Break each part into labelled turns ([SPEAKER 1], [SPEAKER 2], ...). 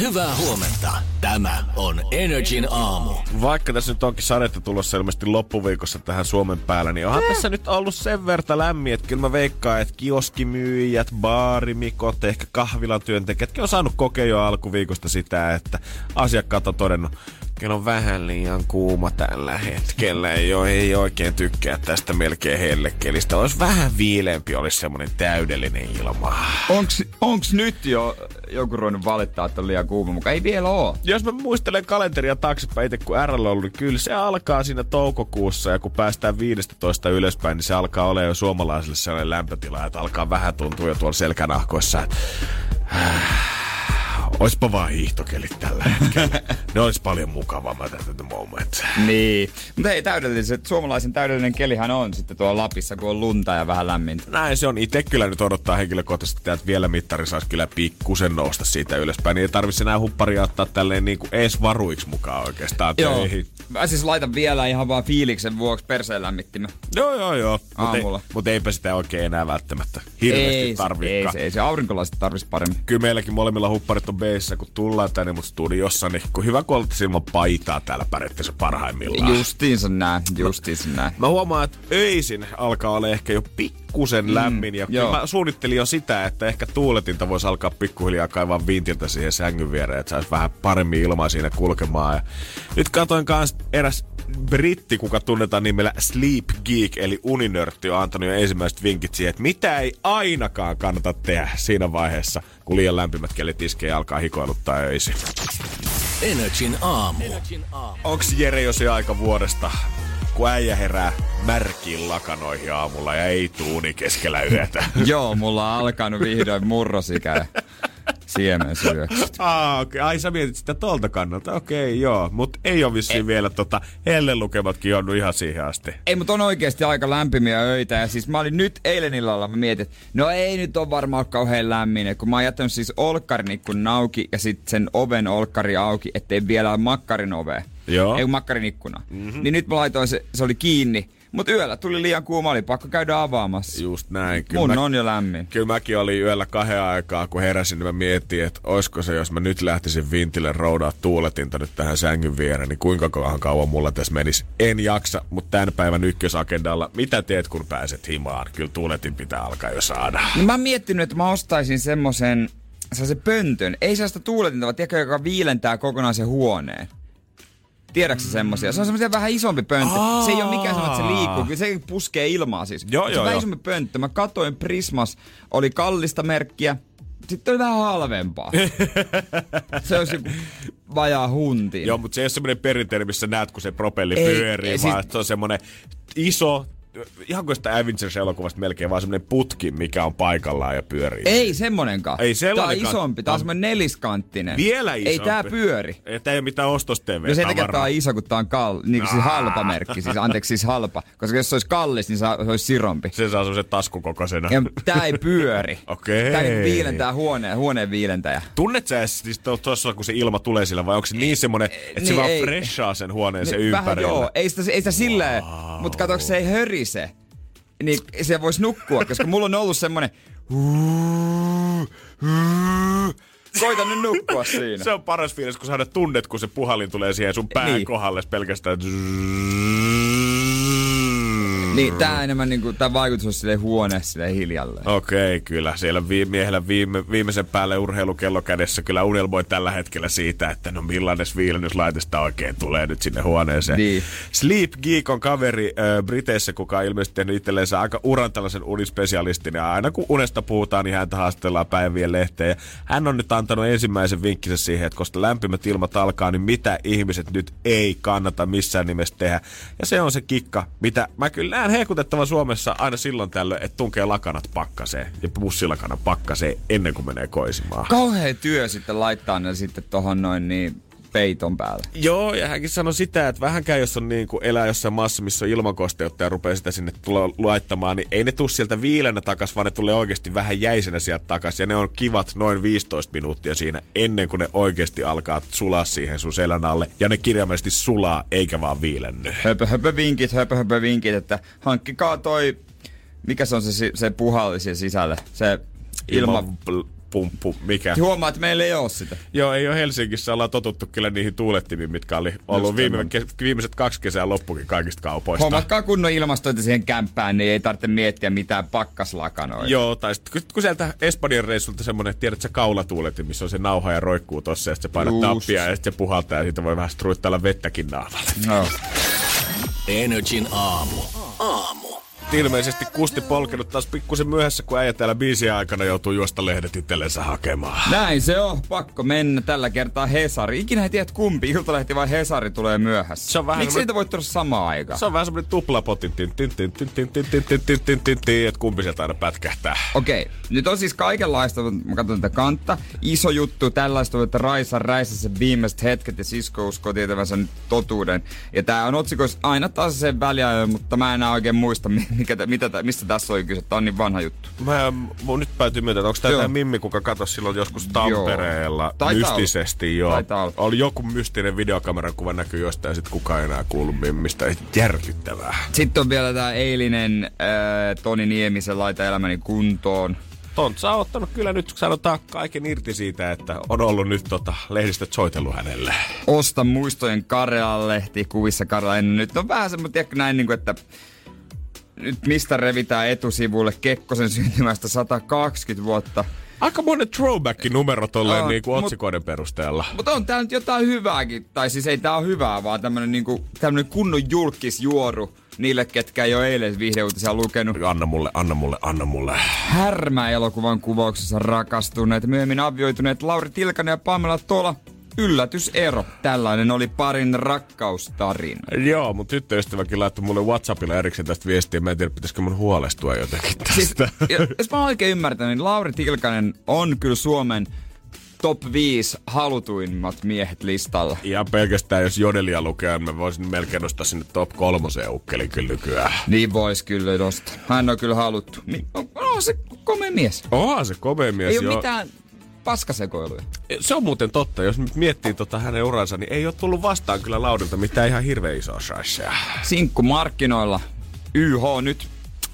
[SPEAKER 1] Hyvää huomenta. Tämä on Energin aamu.
[SPEAKER 2] Vaikka tässä nyt onkin sadetta tulossa ilmeisesti loppuviikossa tähän Suomen päällä, niin onhan tässä nyt ollut sen verta lämmin, että kyllä mä veikkaan, että kioskimyyjät, baarimikot, ehkä kahvilan työntekijätkin on saanut kokea jo alkuviikosta sitä, että asiakkaat on todennut, Kello on vähän liian kuuma tällä hetkellä. Ei, ole, ei oikein tykkää tästä melkein hellekelistä. Olisi vähän viileämpi, olisi semmoinen täydellinen ilma.
[SPEAKER 3] Onks, onks nyt jo joku ruvennut valittaa, että on liian kuuma, mutta ei vielä oo.
[SPEAKER 2] Jos mä muistelen kalenteria taaksepäin itse, kun RL on ollut, niin kyllä se alkaa siinä toukokuussa ja kun päästään 15 ylöspäin, niin se alkaa olla jo suomalaisille sellainen lämpötila, että alkaa vähän tuntua jo tuolla selkänahkoissa. Että Oispa vaan hiihtokelit tällä hetkellä. ne olisi paljon mukavammat at the moment.
[SPEAKER 3] Niin. Mutta hei, täydelliset, suomalaisen täydellinen kelihän on sitten tuolla Lapissa, kun on lunta ja vähän lämmintä.
[SPEAKER 2] Näin se on. Itse kyllä nyt odottaa henkilökohtaisesti, että vielä mittari saisi kyllä pikkusen nousta siitä ylöspäin. Niin ei tarvitse enää hupparia ottaa tälleen niin kuin ees varuiksi mukaan oikeastaan
[SPEAKER 3] Joo. Mä siis laitan vielä ihan vaan fiiliksen vuoksi perseen lämmittimä.
[SPEAKER 2] Joo, joo, joo.
[SPEAKER 3] Aamulla.
[SPEAKER 2] Mutta ei, mut eipä sitä oikein enää välttämättä hirveästi
[SPEAKER 3] ei,
[SPEAKER 2] tarvikaan.
[SPEAKER 3] Ei, se, ei se aurinkolaiset tarvitsisi paremmin.
[SPEAKER 2] Kyllä meilläkin molemmilla hupparit on beissä, kun tullaan tänne mut studiossa, niin kun hyvä kun olette ilman paitaa täällä periaatteessa parhaimmillaan.
[SPEAKER 3] Justiinsa näin, justiinsa näin.
[SPEAKER 2] Mä huomaan, että öisin alkaa olla ehkä jo pikkusen mm, lämmin. Ja
[SPEAKER 3] joo.
[SPEAKER 2] mä suunnittelin jo sitä, että ehkä tuuletinta voisi alkaa pikkuhiljaa kaivaa vintiltä siihen sängyn viereen, että saisi vähän paremmin ilmaa siinä kulkemaan. Ja nyt katoin kanssa eräs britti, kuka tunnetaan nimellä Sleep Geek, eli uninörtti, on antanut jo ensimmäiset vinkit siihen, että mitä ei ainakaan kannata tehdä siinä vaiheessa, kun liian lämpimät kelit iskee ja alkaa hikoiluttaa öisin.
[SPEAKER 1] Energin aamu.
[SPEAKER 2] Onks Jere jo se aika vuodesta, kun äijä herää märkiin lakanoihin aamulla ja ei tuuni keskellä yötä?
[SPEAKER 3] Joo, mulla on alkanut vihdoin murrosikä siemen syöksyt.
[SPEAKER 2] Ah. Okay. Ai sä mietit sitä tolta kannalta. Okei, okay, joo. Mutta ei ole vissiin vielä tota, hellelukematkin on ihan siihen asti.
[SPEAKER 3] Ei, mutta on oikeasti aika lämpimiä öitä. Ja siis mä olin nyt eilen illalla, mä mietin, että no ei nyt ole varmaan kauhean lämmin. Kun mä oon jättänyt siis olkkarin ikkun auki ja sitten sen oven olkkari auki, ettei vielä ole makkarin ove.
[SPEAKER 2] Joo.
[SPEAKER 3] Ei makkarin ikkuna. Mm-hmm. Niin nyt mä laitoin se, se oli kiinni. Mutta yöllä tuli liian kuuma, oli pakko käydä avaamassa.
[SPEAKER 2] Just näin.
[SPEAKER 3] Mun
[SPEAKER 2] mä,
[SPEAKER 3] on jo lämmin.
[SPEAKER 2] Kyllä mäkin olin yöllä kahden aikaa, kun heräsin, niin mä mietin, että olisiko se, jos mä nyt lähtisin vintille roudaa tuuletinta nyt tähän sängyn viereen, niin kuinka kauan kauan mulla tässä menisi. En jaksa, mutta tämän päivän ykkösagendalla, mitä teet kun pääset himaan? Kyllä tuuletin pitää alkaa jo saada.
[SPEAKER 3] Niin mä oon miettinyt, että mä ostaisin semmosen, se pöntön. Ei sellaista tuuletinta, vaan tiedätkö, joka viilentää kokonaan sen huoneen. Tiedätkö semmosia? Se on semmosia vähän isompi pönttö.
[SPEAKER 2] Aa.
[SPEAKER 3] Se ei ole mikään semmoinen, että se liikkuu. Kyllä se puskee ilmaa siis.
[SPEAKER 2] Joo,
[SPEAKER 3] se on
[SPEAKER 2] joo,
[SPEAKER 3] vähän
[SPEAKER 2] joo.
[SPEAKER 3] isompi pönttö. Mä katoin Prismas, oli kallista merkkiä. Sitten oli vähän halvempaa. se olisi joku vajaa huntiin.
[SPEAKER 2] Joo, mutta se ei ole semmoinen perinteinen, missä näet, kun se propelli
[SPEAKER 3] Ei,
[SPEAKER 2] pyörii,
[SPEAKER 3] ei,
[SPEAKER 2] vaan
[SPEAKER 3] siis-
[SPEAKER 2] se on semmoinen iso, ihan kuin sitä Avengers-elokuvasta melkein, vaan semmoinen putki, mikä on paikallaan ja pyörii.
[SPEAKER 3] Ei semmonenkaan.
[SPEAKER 2] Ei
[SPEAKER 3] Tää on isompi. Tää on semmoinen neliskanttinen.
[SPEAKER 2] Vielä isompi.
[SPEAKER 3] Ei tää pyöri.
[SPEAKER 2] Ei, tää ei ole mitään ostos-TV.
[SPEAKER 3] No sen takia tää on iso, kun tää on kal- niin siis halpa merkki. Siis, anteeksi, siis halpa. Koska jos se olisi kallis, niin se olisi sirompi.
[SPEAKER 2] Se saa semmoisen taskukokoisena.
[SPEAKER 3] Ja tää ei pyöri.
[SPEAKER 2] Okei.
[SPEAKER 3] Tää niinku viilentää huoneen, huoneen viilentäjä.
[SPEAKER 2] Tunnet sä edes siis tuossa, kun se ilma tulee sillä, vai onko se niin semmonen, että se
[SPEAKER 3] niin
[SPEAKER 2] vaan
[SPEAKER 3] ei.
[SPEAKER 2] freshaa sen huoneen se
[SPEAKER 3] Niin, Vähän
[SPEAKER 2] ympärillä?
[SPEAKER 3] joo, ei sitä, ei sitä silleen, mutta katsoks se ei hörise, niin se voisi nukkua, koska mulla on ollut semmonen Koita nyt nukkua siinä.
[SPEAKER 2] Se on paras fiilis, kun sä tunnet, kun se puhalin tulee siihen sun pään
[SPEAKER 3] Niin.
[SPEAKER 2] kohdalle pelkästään.
[SPEAKER 3] Niin tää enemmän niinku, tää vaikutus on silleen huoneessa silleen hiljalleen.
[SPEAKER 2] Okei, kyllä. Siellä vi- miehellä viime, viimeisen päälle urheilukello kädessä kyllä unelmoi tällä hetkellä siitä, että no millainen viilennyslaite sitä oikein tulee nyt sinne huoneeseen.
[SPEAKER 3] Niin.
[SPEAKER 2] Sleep Geek on kaveri äh, Briteissä, kuka on ilmeisesti tehnyt itselleensä aika uran tällaisen unispesialistin. Ja aina kun unesta puhutaan, niin häntä haastellaan päivien lehteen. Ja hän on nyt antanut ensimmäisen vinkkinsä siihen, että koska lämpimät ilmat alkaa, niin mitä ihmiset nyt ei kannata missään nimessä tehdä. Ja se on se kikka, mitä mä kyllä näen hehkutettavan Suomessa aina silloin tällöin, että tunkee lakanat pakkaseen ja pussilakanan pakkaseen ennen kuin menee koisimaan.
[SPEAKER 3] Kauhea työ sitten laittaa ne sitten tohon noin niin peiton päällä.
[SPEAKER 2] Joo, ja hänkin sanoi sitä, että vähänkään jos on niin kuin elää jossain maassa, missä on ilmakosteutta ja rupeaa sitä sinne tulla laittamaan, niin ei ne tule sieltä viilenä takas, vaan ne tulee oikeasti vähän jäisenä sieltä takas. Ja ne on kivat noin 15 minuuttia siinä ennen kuin ne oikeasti alkaa sulaa siihen sun selän alle. Ja ne kirjaimellisesti sulaa, eikä vaan viilenny.
[SPEAKER 3] Höpö, höpö vinkit, höpö, höpö vinkit, että hankkikaa toi, mikä se on se, se puhallis siellä sisälle, se ilma...
[SPEAKER 2] ilma pumppu, mikä.
[SPEAKER 3] Huomaa, että meillä ei ole sitä.
[SPEAKER 2] Joo, ei ole Helsingissä. Ollaan totuttu kyllä niihin tuulettimiin, mitkä oli ollut viime, ke, viimeiset kaksi kesää loppukin kaikista kaupoista.
[SPEAKER 3] Huomatkaa kunnon ilmastointi siihen kämppään, niin ei tarvitse miettiä mitään pakkaslakanoita.
[SPEAKER 2] Joo, tai sitten kun sieltä Espanjan reissulta semmonen, tiedät sä kaulatuuletin, missä on se nauha ja roikkuu tossa, ja sitten se painat nappia ja sitten se puhaltaa, ja siitä voi vähän struittailla vettäkin naamalle.
[SPEAKER 3] No.
[SPEAKER 1] Energin aamu. Aamu
[SPEAKER 2] ilmeisesti Kusti polkenut taas pikkusen myöhässä, kun äijä täällä biisiä aikana joutuu juosta lehdet itsellensä hakemaan.
[SPEAKER 3] Näin se on. Pakko mennä tällä kertaa Hesari. Ikinä ei tiedä, kumpi, Iltalehti vai Hesari tulee myöhässä. Se on vähän Miksi niitä voi tulla samaan aikaan?
[SPEAKER 2] Se on vähän semmoinen tuplapotin, että kumpi sieltä aina pätkähtää.
[SPEAKER 3] Okei, nyt on siis kaikenlaista, mä katson tätä kantta. Iso juttu tällaista, että Raisa räisessä viimeiset hetket ja sisko uskoo tietävänsä nyt totuuden. Ja tää on otsikoissa aina taas sen väliä, mutta mä en enää oikein muista, mikä, mitä, mistä tässä oli kyse. Tämä on niin vanha juttu.
[SPEAKER 2] Mä, mun nyt päätyy myötä, että onko tämä Mimmi, kuka katsoisi silloin joskus Tampereella joo. mystisesti jo. Oli joku mystinen videokameran kuva näkyy jostain ja sitten kukaan ei enää kuulu Mimmistä. Järkyttävää.
[SPEAKER 3] Sitten on vielä tämä eilinen äh, Toni Niemisen Laita elämäni kuntoon.
[SPEAKER 2] Tontsa on ottanut kyllä nyt sanotaan kaiken irti siitä, että on ollut nyt tota, lehdistä soitellut hänelle.
[SPEAKER 3] Osta muistojen Karjalan-lehti, kuvissa Karjalan. Nyt on vähän semmoinen, näin niin kuin, että nyt mistä revitään etusivulle Kekkosen syntymästä 120 vuotta.
[SPEAKER 2] Aika monen throwback-numero tolleen niinku otsikoiden mut, perusteella.
[SPEAKER 3] Mutta on tää nyt jotain hyvääkin. Tai siis ei tää ole hyvää, vaan tämmönen, niinku, tämmönen kunnon julkisjuoru niille, ketkä ei ole eilen viihdeuutisia lukenut.
[SPEAKER 2] Anna mulle, anna mulle, anna mulle.
[SPEAKER 3] Härmä elokuvan kuvauksessa rakastuneet, myöhemmin avioituneet Lauri Tilkanen ja Pamela Tola yllätysero. Tällainen oli parin rakkaustarina.
[SPEAKER 2] Joo, mun tyttöystäväkin laittoi mulle Whatsappilla erikseen tästä viestiä. Mä en tiedä, pitäisikö mun huolestua jotenkin siis, tästä. Siis,
[SPEAKER 3] jos mä oikein ymmärtänyt, niin Lauri Tilkanen on kyllä Suomen top 5 halutuimmat miehet listalla.
[SPEAKER 2] Ja pelkästään jos jodelia lukee, niin mä voisin melkein nostaa sinne top kolmoseen ukkeli kyllä nykyään.
[SPEAKER 3] Niin vois kyllä nostaa. Hän on kyllä haluttu. On, on se komea mies.
[SPEAKER 2] Onhan se komea mies,
[SPEAKER 3] Ei joo. ole mitään paskasekoiluja.
[SPEAKER 2] Se on muuten totta. Jos nyt miettii tota hänen uransa, niin ei ole tullut vastaan kyllä Laurilta mitään ihan hirveän isoa shaisea.
[SPEAKER 3] Sinkku markkinoilla. YH nyt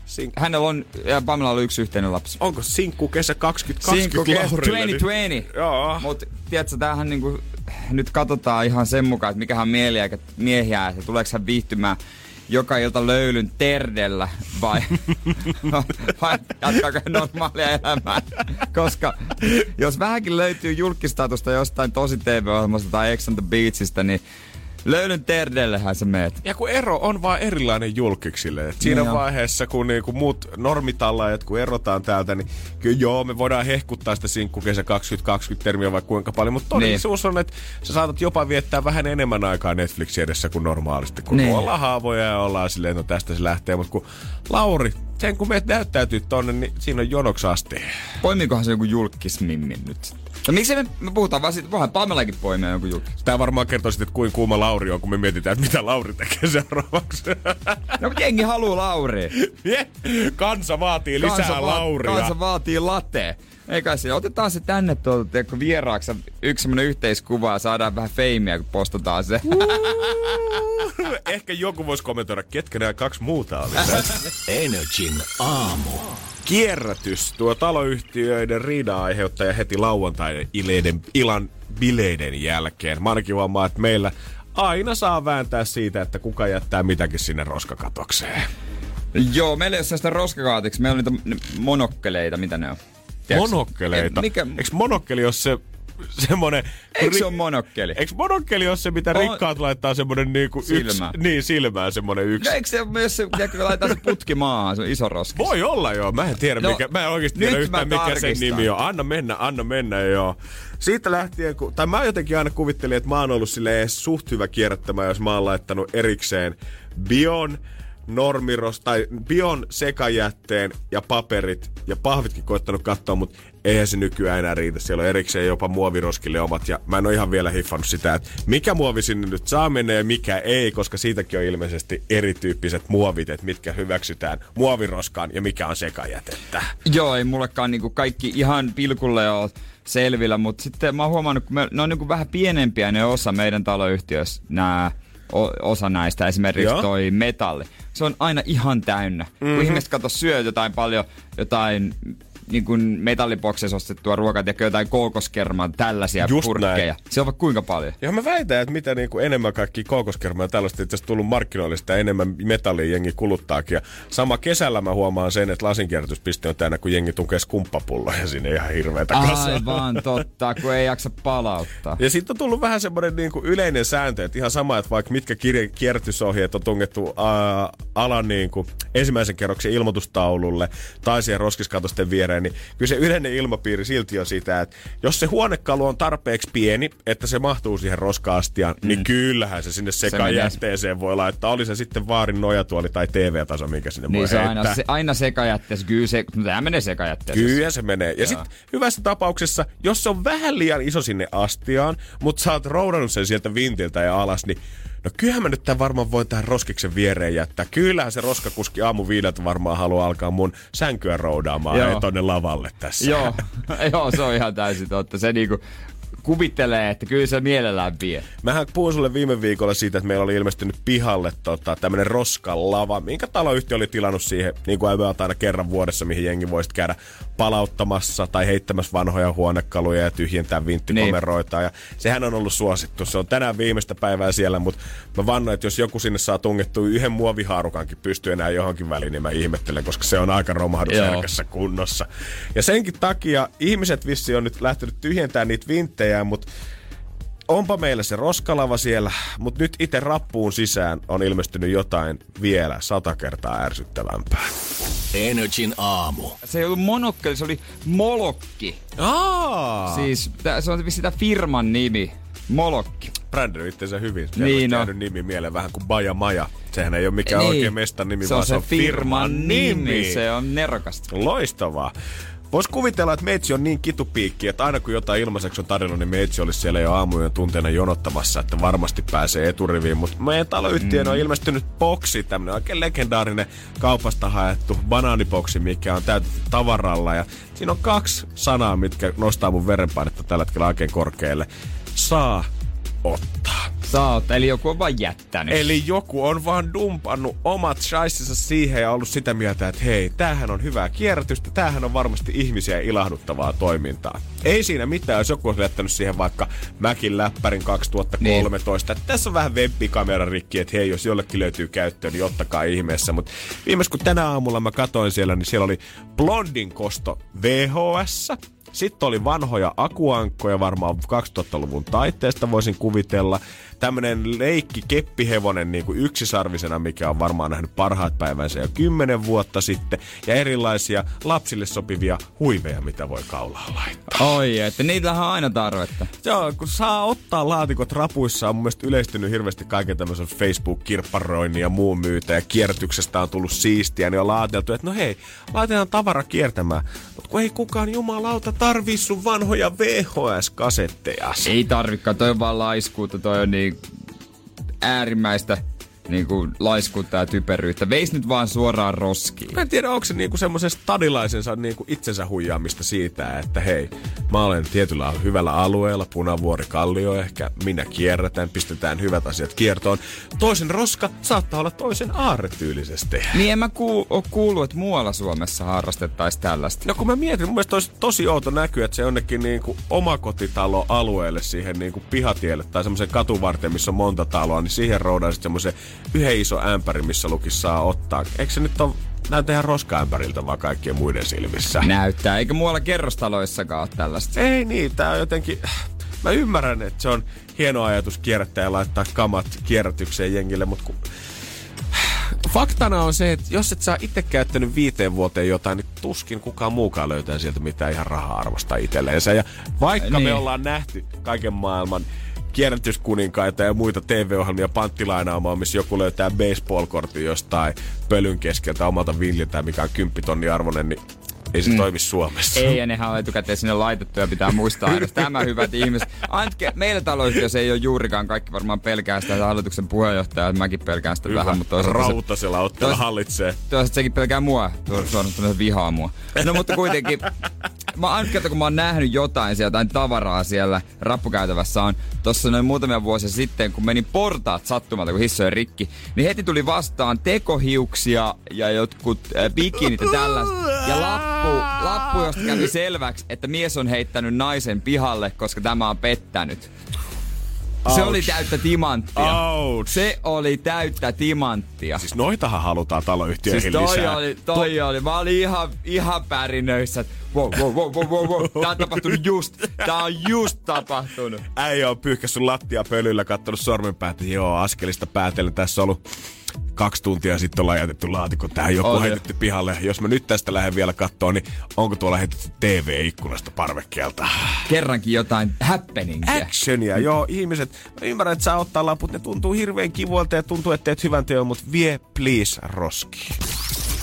[SPEAKER 3] Sink- Hänellä on, ja Pamela oli yksi yhteinen lapsi.
[SPEAKER 2] Onko Sinkku kesä 2020 Sinkku kesä
[SPEAKER 3] 2020. Niin? Joo. Mutta tiedätkö, tämähän niinku, nyt katsotaan ihan sen mukaan, että mikä on mieliä, miehiä, että tuleeko hän viihtymään joka ilta löylyn terdellä vai, vai jatkaako normaalia elämää? Koska jos vähänkin löytyy julkistatusta jostain tosi TV-ohjelmasta tai Ex on the Beachistä, niin Löylyn terdellehän sä meet.
[SPEAKER 2] Ja kun ero on vaan erilainen julkiksille. Et siinä niin vaiheessa, kun niinku muut normitallaajat, kun erotaan täältä, niin kyllä joo, me voidaan hehkuttaa sitä kesä 2020 termiä vaikka kuinka paljon. Mutta todellisuus niin. on, että sä saatat jopa viettää vähän enemmän aikaa Netflixin edessä kuin normaalisti. Kun niin. ollaan haavoja ja ollaan silleen, no tästä se lähtee. Mutta kun Lauri, sen kun meet näyttäytyy tonne, niin siinä on jonoksi asti.
[SPEAKER 3] Poimikohan se joku julkismimmi nyt? No miksi me, me puhutaan vaan siitä, voihan Pamelakin poimia jonkun juttu.
[SPEAKER 2] Tää varmaan kertoo sitten, että kuinka kuuma Lauri on, kun me mietitään, että mitä Lauri tekee seuraavaksi.
[SPEAKER 3] No mutta jengi haluu Lauri.
[SPEAKER 2] Kansa vaatii lisää kansa va- Lauria.
[SPEAKER 3] Kansa vaatii Eikä se, otetaan se tänne tuolta teekö vieraaksi yksi semmonen yhteiskuva ja saadaan vähän feimiä, kun postataan se.
[SPEAKER 2] Ehkä joku voisi kommentoida, ketkä nämä kaksi muuta oli
[SPEAKER 1] Energin aamu
[SPEAKER 2] kierrätys, tuo taloyhtiöiden riida-aiheuttaja heti lauantai ileiden, ilan bileiden jälkeen. Mä ainakin huomaan, että meillä aina saa vääntää siitä, että kuka jättää mitäkin sinne roskakatokseen.
[SPEAKER 3] Joo, meillä ei ole sellaista roskakaatiksi. Meillä on niitä monokkeleita, mitä ne on?
[SPEAKER 2] Tiedätkö? Monokkeleita? Mikä... Eikö monokkeli ole se semmonen...
[SPEAKER 3] Eikö se ole monokkeli?
[SPEAKER 2] Eikö monokkeli ole se, mitä on... rikkaat laittaa semmonen niinku yksi... Niin, silmään semmonen yksi.
[SPEAKER 3] No eikö se myös se, tiedätkö, laittaa se putki maahan, se iso roskis?
[SPEAKER 2] Voi olla joo, mä en tiedä, no, mikä, mä en oikeesti tiedä yhtään mikä sen nimi on. Anna mennä, anna mennä joo. Siitä lähtien, kun, tai mä jotenkin aina kuvittelin, että mä oon ollut silleen suht hyvä kierrättämään, jos mä oon laittanut erikseen Bion, normiros tai bion sekajätteen ja paperit ja pahvitkin koittanut katsoa, mutta eihän se nykyään enää riitä. Siellä on erikseen jopa muoviroskille omat ja mä en ole ihan vielä hiffannut sitä, että mikä muovi sinne nyt saa mennä ja mikä ei, koska siitäkin on ilmeisesti erityyppiset muovit, että mitkä hyväksytään muoviroskaan ja mikä on sekajätettä.
[SPEAKER 3] Joo, ei mullekaan niinku kaikki ihan pilkulle ole selvillä, mutta sitten mä oon huomannut, kun ne on niinku vähän pienempiä ne osa meidän taloyhtiössä, nämä osa näistä, esimerkiksi Joo. toi metalli. Se on aina ihan täynnä. Mm-hmm. Kun ihmiset kato syö jotain paljon, jotain niin kuin metalliboksessa ostettua ruokaa, ja jotain kookoskermaa, tällaisia Just purkkeja. Näin. Se on kuinka paljon?
[SPEAKER 2] Ja mä väitän, että mitä niin kuin enemmän kaikki kookoskermaa tällaista itse tullut markkinoille, sitä enemmän metallia jengi kuluttaakin. Ja sama kesällä mä huomaan sen, että lasinkierrätyspiste on täynnä, kun jengi tunkee skumppapulloa ja sinne ihan hirveätä kasaa.
[SPEAKER 3] Aivan totta, kun ei jaksa palauttaa.
[SPEAKER 2] Ja sitten on tullut vähän semmoinen niin kuin yleinen sääntö, että ihan sama, että vaikka mitkä kirje- kierrätysohjeet on tungettu ää, alan niin kuin ensimmäisen kerroksen ilmoitustaululle tai siihen roskiskatosten viereen, niin kyllä se yleinen ilmapiiri silti on sitä, että jos se huonekalu on tarpeeksi pieni, että se mahtuu siihen roskaastiaan, niin mm. niin kyllähän se sinne sekajätteeseen voi laittaa. Oli se sitten vaarin nojatuoli tai TV-taso, mikä sinne
[SPEAKER 3] niin
[SPEAKER 2] voi
[SPEAKER 3] se aina, se, aina sekajätteessä. Kyllä se, tämä menee sekajätteessä.
[SPEAKER 2] Kyllä se menee. Ja sitten hyvässä tapauksessa, jos se on vähän liian iso sinne astiaan, mutta sä oot roudannut sen sieltä vintiltä ja alas, niin No kyllähän mä nyt tämän varmaan voin tähän roskiksen viereen jättää. Kyllähän se roskakuski aamu viideltä varmaan haluaa alkaa mun sänkyä roudaamaan ja tonne lavalle tässä.
[SPEAKER 3] Joo, joo, se on ihan täysin totta. Se niinku, kuvittelee, että kyllä se mielellään vie.
[SPEAKER 2] Mähän puhuin sulle viime viikolla siitä, että meillä oli ilmestynyt pihalle tota, tämmönen roskalava, minkä taloyhtiö oli tilannut siihen, niin kuin aina kerran vuodessa, mihin jengi voisi käydä palauttamassa tai heittämässä vanhoja huonekaluja ja tyhjentää vinttikomeroita. Niin. Ja sehän on ollut suosittu. Se on tänään viimeistä päivää siellä, mutta mä vannoin, että jos joku sinne saa tungettua yhden muovihaarukankin pystyy enää johonkin väliin, niin mä ihmettelen, koska se on aika romahdusherkässä kunnossa. Ja senkin takia ihmiset vissi on nyt lähtenyt tyhjentämään niitä vinttejä, mutta onpa meillä se roskalava siellä, mutta nyt itse rappuun sisään on ilmestynyt jotain vielä sata kertaa ärsyttävämpää.
[SPEAKER 1] Energin aamu.
[SPEAKER 3] Se ei ollut monokkeli, se oli molokki.
[SPEAKER 2] Aa!
[SPEAKER 3] Siis tää, se on sitä firman nimi. Molokki.
[SPEAKER 2] Brändänyt itseensä hyvin. niin on. nimi mieleen vähän kuin Baja Maja. Sehän ei ole mikään niin. oikein mestan nimi,
[SPEAKER 3] se
[SPEAKER 2] vaan
[SPEAKER 3] on se, on firman nimi. nimi. Se on nerokasta.
[SPEAKER 2] Loistavaa. Vois kuvitella, että meitsi on niin kitupiikki, että aina kun jotain ilmaiseksi on tarjonnut, niin meitsi olisi siellä jo aamujen tunteena jonottamassa, että varmasti pääsee eturiviin. Mutta meidän taloyhtiön mm. on ilmestynyt boksi, tämmönen oikein legendaarinen kaupasta haettu banaaniboksi, mikä on täytetty tavaralla. Ja siinä on kaksi sanaa, mitkä nostaa mun verenpainetta tällä hetkellä oikein korkealle. Saa ottaa.
[SPEAKER 3] Saat, eli joku on vaan jättänyt.
[SPEAKER 2] Eli joku on vaan dumpannut omat shaissinsa siihen ja ollut sitä mieltä, että hei, tämähän on hyvää kierrätystä, tämähän on varmasti ihmisiä ilahduttavaa toimintaa. Ei siinä mitään, jos joku olisi jättänyt siihen vaikka Mäkin läppärin 2013, niin. tässä on vähän webbikamera rikki, että hei, jos jollekin löytyy käyttöön, niin ottakaa ihmeessä. Mutta viimeis kun tänä aamulla mä katoin siellä, niin siellä oli Blondin kosto VHS, sitten oli vanhoja akuankkoja varmaan 2000-luvun taitteesta voisin kuvitella tämmönen leikki keppihevonen niin kuin yksisarvisena, mikä on varmaan nähnyt parhaat päivänsä jo kymmenen vuotta sitten. Ja erilaisia lapsille sopivia huiveja, mitä voi kaulaa laittaa.
[SPEAKER 3] Oi, että niitä on aina tarvetta.
[SPEAKER 2] Joo, kun saa ottaa laatikot rapuissa, on mun mielestä yleistynyt hirveästi kaiken tämmöisen Facebook-kirpparoinnin ja muun myytä. Ja kierrätyksestä on tullut siistiä, niin on laateltu, että no hei, laitetaan tavara kiertämään. Mutta kun ei kukaan jumalauta tarvii sun vanhoja VHS-kasetteja.
[SPEAKER 3] Ei tarvikaan, toi on vaan laiskuutta, toi on niin äärimmäistä niin kuin laiskuutta ja typeryyttä. Veis nyt vaan suoraan roskiin.
[SPEAKER 2] Mä en tiedä, onko se niinku semmoisen stadilaisensa niinku itsensä huijaamista siitä, että hei, mä olen tietyllä hyvällä alueella, punavuori kallio ehkä, minä kierrätän, pistetään hyvät asiat kiertoon. Toisen roska saattaa olla toisen aarre tyylisesti.
[SPEAKER 3] Niin en mä ku- oo kuullut, että muualla Suomessa harrastettaisiin tällaista.
[SPEAKER 2] No kun mä mietin, mun mielestä olisi tosi outo näkyä, että se jonnekin niinku omakotitalo alueelle siihen niinku pihatielle tai semmoisen katuvarteen, missä on monta taloa, niin siihen roudaisit semmoisen yhden iso ämpäri, missä lukis saa ottaa. Eikö se nyt ole näytä ihan roskaämpäriltä vaan kaikkien muiden silmissä.
[SPEAKER 3] Näyttää. Eikä muualla kerrostaloissakaan ole tällaista.
[SPEAKER 2] Ei niin, tää on jotenkin... Mä ymmärrän, että se on hieno ajatus kierrättää ja laittaa kamat kierrätykseen jengille, mutta kun... Faktana on se, että jos et saa itse käyttänyt viiteen vuoteen jotain, niin tuskin kukaan muukaan löytää sieltä mitään ihan raha-arvosta itselleensä. Ja vaikka niin. me ollaan nähty kaiken maailman kierrätyskuninkaita ja muita TV-ohjelmia panttilainaamaan, missä joku löytää baseball-kortin jostain pölyn keskeltä omalta viljiltä, mikä on 10 tonni arvoinen, niin ei se mm. toimi Suomessa.
[SPEAKER 3] Ei, ja nehän on etukäteen sinne laitettu ja pitää muistaa edes tämä hyvät ihmiset. Ainakin meillä taloyhtiössä ei ole juurikaan kaikki varmaan pelkää sitä hallituksen puheenjohtajaa, mäkin pelkään sitä
[SPEAKER 2] Hyvä.
[SPEAKER 3] vähän, mutta
[SPEAKER 2] toisaalta Rautasella ottaa hallitsee.
[SPEAKER 3] Toisaalta sekin pelkää mua, suorastaan vihaa mua. No mutta kuitenkin, mä ainut kerta, kun mä oon nähnyt jotain siellä, jotain tavaraa siellä rappukäytävässä on tossa noin muutamia vuosia sitten, kun menin portaat sattumalta, kun hissojen rikki, niin heti tuli vastaan tekohiuksia ja jotkut äh, bikinit ja tällaista. Ja lappu, lappu, josta kävi selväksi, että mies on heittänyt naisen pihalle, koska tämä on pettänyt. Se oli täyttä timanttia.
[SPEAKER 2] Ouch.
[SPEAKER 3] Se oli täyttä timanttia.
[SPEAKER 2] Siis noitahan halutaan taloyhtiöihin
[SPEAKER 3] Siis toi
[SPEAKER 2] lisää.
[SPEAKER 3] oli, toi to- oli. Mä olin ihan, ihan pärinöissä. Wow, wow, wow, wow, wow, wow. Tää on tapahtunut just. Tää on just tapahtunut.
[SPEAKER 2] Äijä on pyyhkässyt lattia pölyllä, kattonut sormenpäät, joo, askelista päätellen. Tässä on ollut kaksi tuntia sitten ollaan jätetty laatikko tähän joku
[SPEAKER 3] On
[SPEAKER 2] heitetty pihalle. Jos mä nyt tästä lähden vielä kattoon, niin onko tuolla heitetty TV-ikkunasta parvekkeelta?
[SPEAKER 3] Kerrankin jotain happeningia.
[SPEAKER 2] Actionia, joo, ihmiset. Mä ymmärrän, että saa ottaa laput, ne tuntuu hirveän kivoilta ja tuntuu, että teet hyvän teon, mutta vie please roski.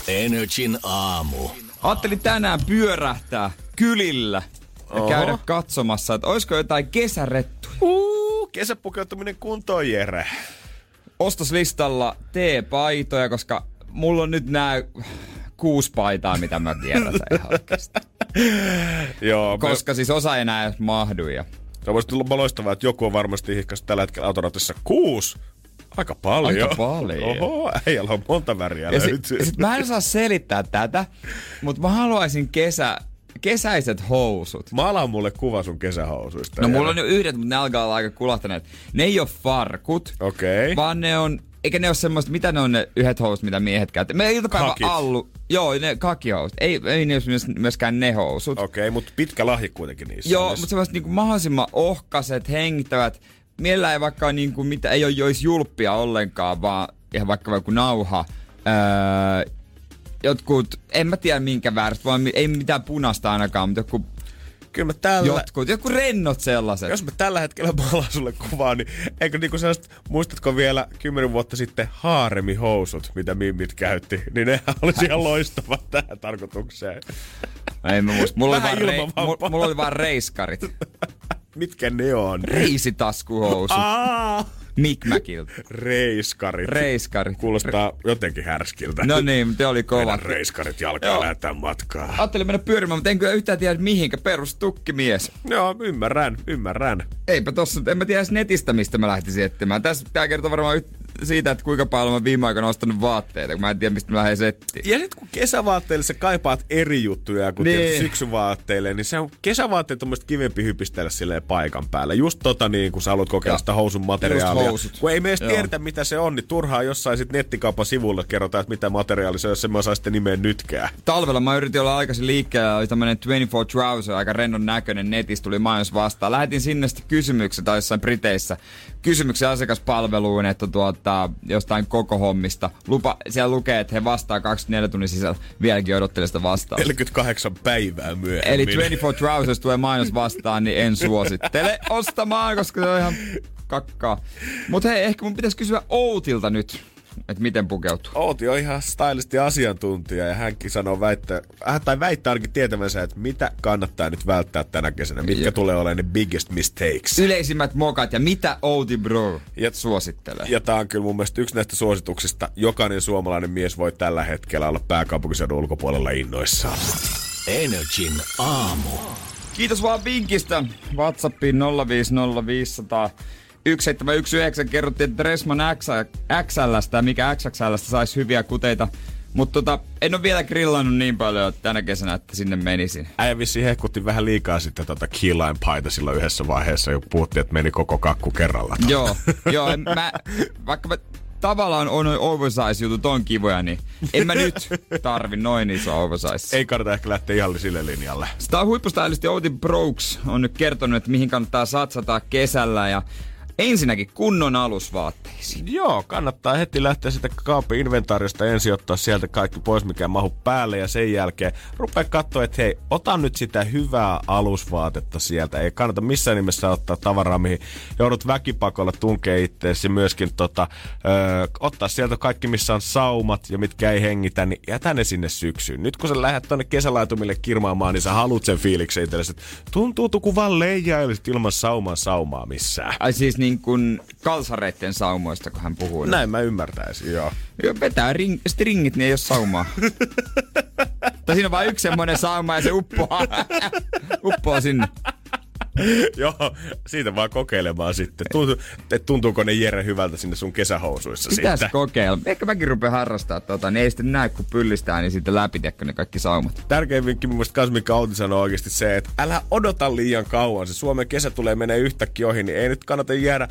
[SPEAKER 1] Energin aamu.
[SPEAKER 3] Ajattelin tänään pyörähtää kylillä ja
[SPEAKER 2] Oho.
[SPEAKER 3] käydä katsomassa, että olisiko jotain kesärettuja.
[SPEAKER 2] Uu, kesäpukeutuminen kuntoon, Jere.
[SPEAKER 3] Ostoslistalla T-paitoja, koska mulla on nyt nää kuusi paitaa, mitä mä tiedän ihan oikeasti.
[SPEAKER 2] Joo, me-
[SPEAKER 3] Koska siis osa ei enää edes mahdu. Ja...
[SPEAKER 2] Se voisi tulla loistavaa, että joku on varmasti hihkas tällä hetkellä autoratissa kuusi. Aika paljon.
[SPEAKER 3] Aika paljon.
[SPEAKER 2] Oho, äijällä on monta väriä
[SPEAKER 3] Ja sit,
[SPEAKER 2] löytyy.
[SPEAKER 3] sit mä en osaa selittää tätä, mutta mä haluaisin kesä, kesäiset housut.
[SPEAKER 2] Maala mulle kuva sun kesähousuista.
[SPEAKER 3] No mulla on jo yhdet, mutta ne alkaa olla aika kulahtaneet. Ne ei ole farkut,
[SPEAKER 2] Okei.
[SPEAKER 3] vaan ne on, eikä ne ole semmoista, mitä ne on ne yhdet housut, mitä miehet käyttää. Me iltapäivä
[SPEAKER 2] Kakit.
[SPEAKER 3] allu, joo, ne kakihousut. Ei, ei ne ole myös- myöskään ne housut.
[SPEAKER 2] Okei, mutta pitkä lahja kuitenkin niissä.
[SPEAKER 3] Joo, mutta semmoiset niinku mahdollisimman ohkaset, hengittävät. Mielellä ei vaikka niinku, mitä, ei ole jois julppia ollenkaan, vaan ihan vaikka joku nauha. Öö, jotkut, en mä tiedä minkä väärät, vaan ei mitään punaista ainakaan, mutta joku,
[SPEAKER 2] Kyllä mä tällä...
[SPEAKER 3] jotkut, joku rennot sellaiset.
[SPEAKER 2] Jos mä tällä hetkellä maalaan sulle kuvaa, niin eikö niinku sellaiset, muistatko vielä kymmenen vuotta sitten haaremihousut, mitä mimmit käytti, niin ne olisi ihan loistavat tähän tarkoitukseen.
[SPEAKER 3] Ei mä muista. Mulla oli,
[SPEAKER 2] Vähän
[SPEAKER 3] vaan rei, mulla, mulla oli vaan reiskarit.
[SPEAKER 2] Mitkä ne on?
[SPEAKER 3] Reisitaskuhousut.
[SPEAKER 2] Aa,
[SPEAKER 3] Mikmäkiltä.
[SPEAKER 2] reiskarit.
[SPEAKER 3] Reiskarit.
[SPEAKER 2] Kuulostaa jotenkin härskiltä.
[SPEAKER 3] No niin, te oli kova.
[SPEAKER 2] Meidän reiskarit jalkaa
[SPEAKER 3] Joo.
[SPEAKER 2] lähdetään matkaa.
[SPEAKER 3] Ajattelin mennä pyörimään, mutta en kyllä yhtään tiedä mihinkä. Perus tukkimies.
[SPEAKER 2] Joo, ymmärrän, ymmärrän.
[SPEAKER 3] Eipä tossa, en mä tiedä edes netistä, mistä mä lähtisin etsimään. Tässä tää kertoo varmaan yht- siitä, että kuinka paljon mä viime aikoina ostanut vaatteita, kun mä en tiedä, mistä mä lähden settiin.
[SPEAKER 2] Ja sitten kun kesävaatteille sä kaipaat eri juttuja kuin
[SPEAKER 3] Niin.
[SPEAKER 2] syksyvaatteille, niin se on kesävaatteet on musta kivempi hypistellä silleen paikan päällä. Just tota niin, kun sä haluat kokeilla
[SPEAKER 3] Ja.
[SPEAKER 2] sitä housun materiaalia. Kun ei me edes tiedetä, mitä se on, niin turhaa jossain sit nettikaupan sivulla kerrotaan, että mitä materiaali se on, jos en mä osaa sitten nimeä nytkään.
[SPEAKER 3] Talvella mä yritin olla aikaisin liikkeellä, oli tämmönen 24 Trouser, aika rennon näköinen, netissä tuli mainos vastaan. Lähetin sinne sitten kysymyksen tai jossain Briteissä, kysymyksen asiakaspalveluun, että tuota, jostain koko hommista. Lupa, siellä lukee, että he vastaa 24 tunnin sisällä, vieläkin odottelee sitä vastausta.
[SPEAKER 2] 48 päivää myöhemmin.
[SPEAKER 3] Eli 24 Trousers tulee mainos vastaan, niin en suosittele ostamaan, koska se on ihan kakkaa. Mutta hei, ehkä mun pitäisi kysyä Outilta nyt, että miten pukeutuu.
[SPEAKER 2] Outi on ihan stylisti asiantuntija ja hänkin sanoo väittää, äh, tai väittää ainakin tietävänsä, että mitä kannattaa nyt välttää tänä kesänä, mitkä
[SPEAKER 3] Ja-
[SPEAKER 2] tulee olemaan ne biggest mistakes.
[SPEAKER 3] Yleisimmät mokat ja mitä Outi Bro
[SPEAKER 2] Ja-
[SPEAKER 3] suosittelee.
[SPEAKER 2] Ja tää on kyllä mun mielestä yksi näistä suosituksista. Jokainen suomalainen mies voi tällä hetkellä olla pääkaupunkiseudun ulkopuolella innoissaan.
[SPEAKER 1] Energin aamu.
[SPEAKER 3] Kiitos vaan vinkistä. Whatsappiin 05050 1719 kerrottiin, että Dressman X, XLstä ja mikä XXLstä saisi hyviä kuteita. Mutta tota, en ole vielä grillannut niin paljon tänä kesänä, että sinne menisin.
[SPEAKER 2] Äijä vissiin hehkutti vähän liikaa sitten tota keyline paita silloin yhdessä vaiheessa, kun puhuttiin, että meni koko kakku kerralla.
[SPEAKER 3] Joo, joo, en, mä, vaikka mä tavallaan on noin oversize-jutut on kivoja, niin en mä nyt tarvi noin iso oversize.
[SPEAKER 2] Ei kannata ehkä lähteä ihan sille linjalle.
[SPEAKER 3] Sitä huippustylisti Outi Brooks on nyt kertonut, että mihin kannattaa satsata kesällä ja Ensinnäkin kunnon alusvaatteisiin.
[SPEAKER 2] Joo, kannattaa heti lähteä sitä kaapin inventaarista ensin ottaa sieltä kaikki pois, mikä mahu päälle ja sen jälkeen rupea katsoa, että hei, ota nyt sitä hyvää alusvaatetta sieltä. Ei kannata missään nimessä ottaa tavaraa, mihin joudut väkipakolla tunkee itseesi myöskin tota, ö, ottaa sieltä kaikki, missä on saumat ja mitkä ei hengitä, niin jätä ne sinne syksyyn. Nyt kun sä lähdet tonne kesälaitumille kirmaamaan, niin sä haluat sen fiiliksen itsellesi, että tuntuu kuin vaan leijailusti ilman saumaa saumaa missään.
[SPEAKER 3] Ai siis niin kuin kalsareitten saumoista, kun hän puhuu.
[SPEAKER 2] Näin mä ymmärtäisin, joo.
[SPEAKER 3] Joo, vetää ring, stringit, niin ei ole saumaa. tai siinä on vain yksi semmoinen sauma ja se uppoaa, uppoaa sinne.
[SPEAKER 2] Joo, siitä vaan kokeilemaan sitten. Tuntuu, tuntuuko ne Jere hyvältä sinne sun kesähousuissa
[SPEAKER 3] Pitäis sitten? kokeilla. Ehkä mäkin rupean harrastaa tota, niin ei sitten näe kun pyllistää, niin sitten läpi ne kaikki saumat.
[SPEAKER 2] Tärkein vinkki mun mielestä mikä Outi sanoo oikeasti se, että älä odota liian kauan. Se Suomen kesä tulee menee yhtäkkiä ohi, niin ei nyt kannata jäädä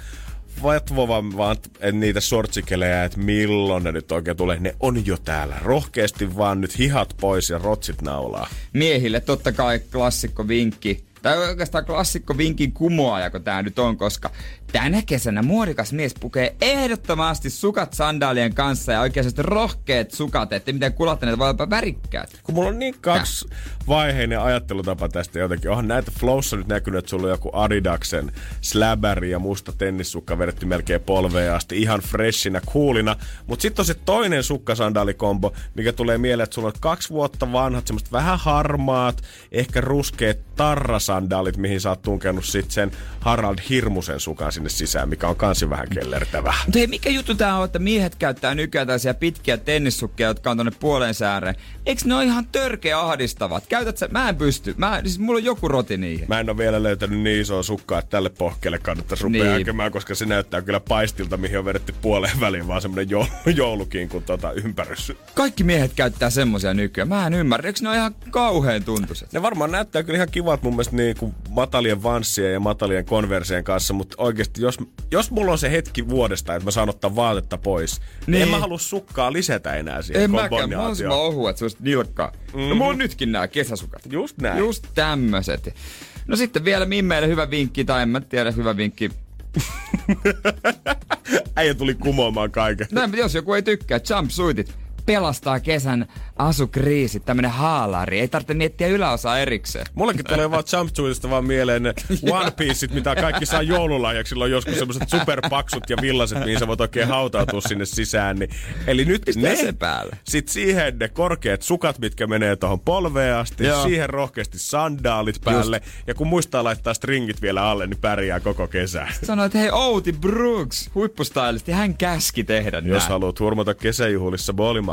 [SPEAKER 2] vatvovan vaan niitä sortsikelejä, että milloin ne nyt oikein tulee. Ne on jo täällä. Rohkeasti vaan nyt hihat pois ja rotsit naulaa.
[SPEAKER 3] Miehille totta kai klassikko vinkki tai oikeastaan klassikko vinkin kumoaja, kun tää nyt on, koska tänä kesänä muodikas mies pukee ehdottomasti sukat sandaalien kanssa ja oikeasti rohkeat sukat, että miten kulattaneet voi olla värikkäät.
[SPEAKER 2] Kun mulla on niin kaksi vaiheinen ajattelutapa tästä jotenkin. Onhan näitä Flowssa nyt näkynyt, että sulla on joku Adidaksen släbäri ja musta tennissukka vedetty melkein polveen asti. Ihan freshinä, coolina. Mutta sitten on se toinen sukkasandaalikombo, mikä tulee mieleen, että sulla on kaksi vuotta vanhat, semmoista vähän harmaat, ehkä ruskeat tarrasandaalit, mihin sä oot tunkenut sitten sen Harald Hirmusen sukan sinne sisään, mikä on kansi vähän kellertävä.
[SPEAKER 3] Mutta hei, mikä juttu tää on, että miehet käyttää nykyään tällaisia pitkiä tennissukkia, jotka on tonne puolen sääreen. Eikö ne ole ihan törkeä ahdistavat? Käytät sä? Mä en pysty. Mä, siis mulla on joku roti niihin.
[SPEAKER 2] Mä en ole vielä löytänyt niin isoa sukkaa, että tälle pohkeelle kannattaisi rupea niin. Äkemään, koska se näyttää kyllä paistilta, mihin on vedetty puoleen väliin, vaan semmonen joulukin kuin tota ympärys.
[SPEAKER 3] Kaikki miehet käyttää semmosia nykyään. Mä en ymmärrä. Eikö ne ole ihan kauhean tuntuiset?
[SPEAKER 2] Ne varmaan näyttää kyllä ihan kivat mun mielestä niin kuin matalien vanssien ja matalien konversien kanssa, mutta oikeasti jos, jos mulla on se hetki vuodesta, että mä saan ottaa vaatetta pois, niin, niin en mä halua sukkaa lisätä enää siihen
[SPEAKER 3] En mäkään, mä oon ohuet, se nilkkaa. Mm-hmm. No mulla on nytkin nämä kesäsukat.
[SPEAKER 2] Just näin.
[SPEAKER 3] Just tämmöset. No sitten vielä Mimmeille hyvä vinkki, tai en mä tiedä, hyvä vinkki.
[SPEAKER 2] Äijä tuli kumoamaan kaiken.
[SPEAKER 3] Näin, jos joku ei tykkää, jumpsuitit pelastaa kesän asukriisit, tämmönen haalari. Ei tarvitse miettiä yläosaa erikseen.
[SPEAKER 2] Mullekin tulee vaan jumpsuitista vaan mieleen ne One Pieceit, mitä kaikki saa joululahjaksi. Silloin joskus semmoiset superpaksut ja villaset, mihin sä voit oikein hautautua sinne sisään. Niin, eli nyt
[SPEAKER 3] Pistää ne, se päälle.
[SPEAKER 2] Sit siihen ne korkeat sukat, mitkä menee tuohon polveen asti. Joo. Siihen rohkeasti sandaalit päälle. Just. Ja kun muistaa laittaa stringit vielä alle, niin pärjää koko kesä.
[SPEAKER 3] Sanoit, että hei Outi Brooks, huippustylisti, hän käski tehdä
[SPEAKER 2] Jos näin. haluat hurmata kesäjuhlissa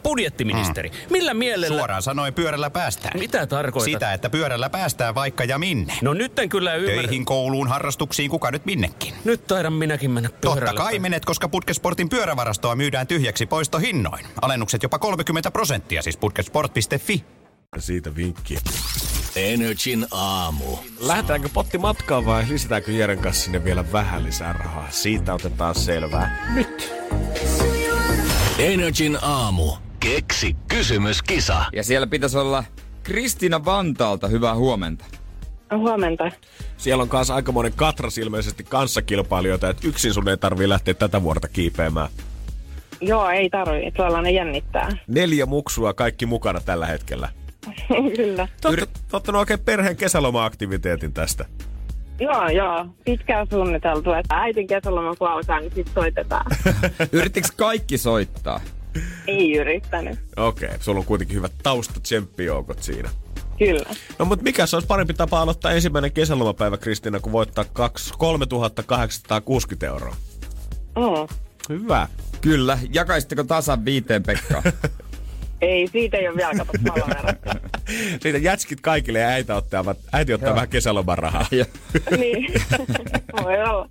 [SPEAKER 4] Herra budjettiministeri, mm. millä mielellä...
[SPEAKER 5] Suoraan sanoen pyörällä päästään.
[SPEAKER 4] Mitä tarkoitat?
[SPEAKER 5] Sitä, että pyörällä päästään vaikka ja minne.
[SPEAKER 4] No nyt en kyllä ymmärrä.
[SPEAKER 5] Töihin, kouluun, harrastuksiin, kuka nyt minnekin.
[SPEAKER 4] Nyt taidan minäkin mennä pyörällä.
[SPEAKER 5] Totta kai menet, koska Putkesportin pyörävarastoa myydään tyhjäksi poistohinnoin. Alennukset jopa 30 prosenttia, siis putkesport.fi.
[SPEAKER 2] Siitä vinkki.
[SPEAKER 1] Energin aamu.
[SPEAKER 2] Lähdetäänkö potti matkaan vai lisätäänkö Jeren kanssa sinne vielä vähän lisää rahaa? Siitä otetaan selvää nyt.
[SPEAKER 1] Energin aamu. Keksi kysymyskisa.
[SPEAKER 3] Ja siellä pitäisi olla Kristina Vantaalta. Hyvää huomenta.
[SPEAKER 6] Huomenta.
[SPEAKER 2] Siellä on kanssa aikamoinen katras ilmeisesti kanssakilpailijoita, että yksin sun ei tarvii lähteä tätä vuorta kiipeämään.
[SPEAKER 6] Joo, ei tarvii. Tuolla ne jännittää.
[SPEAKER 2] Neljä muksua kaikki mukana tällä hetkellä.
[SPEAKER 6] Kyllä.
[SPEAKER 2] Te olette ottanut oikein perheen kesäloma-aktiviteetin tästä.
[SPEAKER 6] Joo, joo. Pitkään suunniteltu, että äitin kesäloma kun alkaa, niin sitten soitetaan.
[SPEAKER 3] Yrittikö kaikki soittaa?
[SPEAKER 6] Ei yrittänyt.
[SPEAKER 2] Okei, okay. sulla on kuitenkin hyvät tausta-tsemppijoukot siinä.
[SPEAKER 6] Kyllä.
[SPEAKER 2] No mutta mikä se olisi parempi tapa aloittaa ensimmäinen kesälomapäivä, Kristiina, kun voittaa 3860 euroa?
[SPEAKER 6] Mm.
[SPEAKER 2] Hyvä.
[SPEAKER 3] Kyllä. Jakaisitteko tasan viiteen Pekka?
[SPEAKER 6] Ei, siitä ei ole vielä kato
[SPEAKER 2] Siitä jätskit kaikille ja äiti ottaa, äiti ottaa vähän kesäloman rahaa.
[SPEAKER 6] niin, voi olla.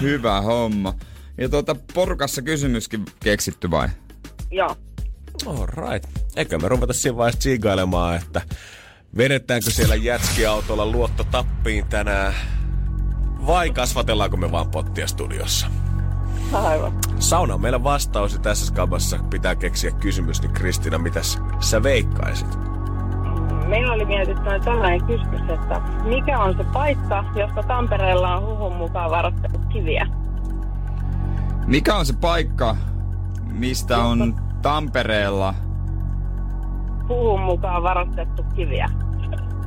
[SPEAKER 3] Hyvä homma. Ja tuota, porukassa kysymyskin keksitty vai?
[SPEAKER 6] Joo.
[SPEAKER 2] All right. Eikö me ruveta siinä vaiheessa tsiigailemaan, että Vedetäänkö siellä jätskiautolla luotto tappiin tänään? Vai kasvatellaanko me vaan pottia studiossa?
[SPEAKER 6] Aivan.
[SPEAKER 2] Sauna on meillä vastaus ja tässä skabassa pitää keksiä kysymys, niin Kristiina, mitäs sä veikkaisit?
[SPEAKER 6] Meillä oli mietittynä tällainen kysymys, että mikä on se paikka, josta Tampereella on huhun mukaan varastettu kiviä?
[SPEAKER 3] Mikä on se paikka, mistä on Tampereella?
[SPEAKER 6] Huhun mukaan varastettu kiviä.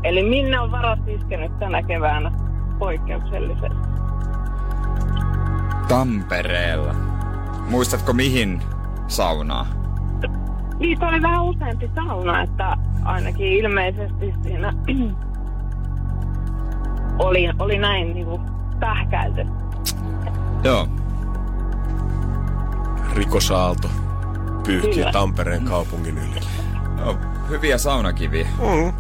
[SPEAKER 6] Eli minne on varat iskenyt tänä keväänä poikkeuksellisesti?
[SPEAKER 3] Tampereella. Muistatko mihin saunaa?
[SPEAKER 6] Niitä oli vähän useampi sauna, että ainakin ilmeisesti siinä oli, oli näin niinku pähkäilty.
[SPEAKER 3] Joo.
[SPEAKER 2] Rikosaalto pyyhkii
[SPEAKER 6] Kyllä.
[SPEAKER 2] Tampereen kaupungin yli.
[SPEAKER 3] Joo, hyviä saunakiviä.
[SPEAKER 2] Mm.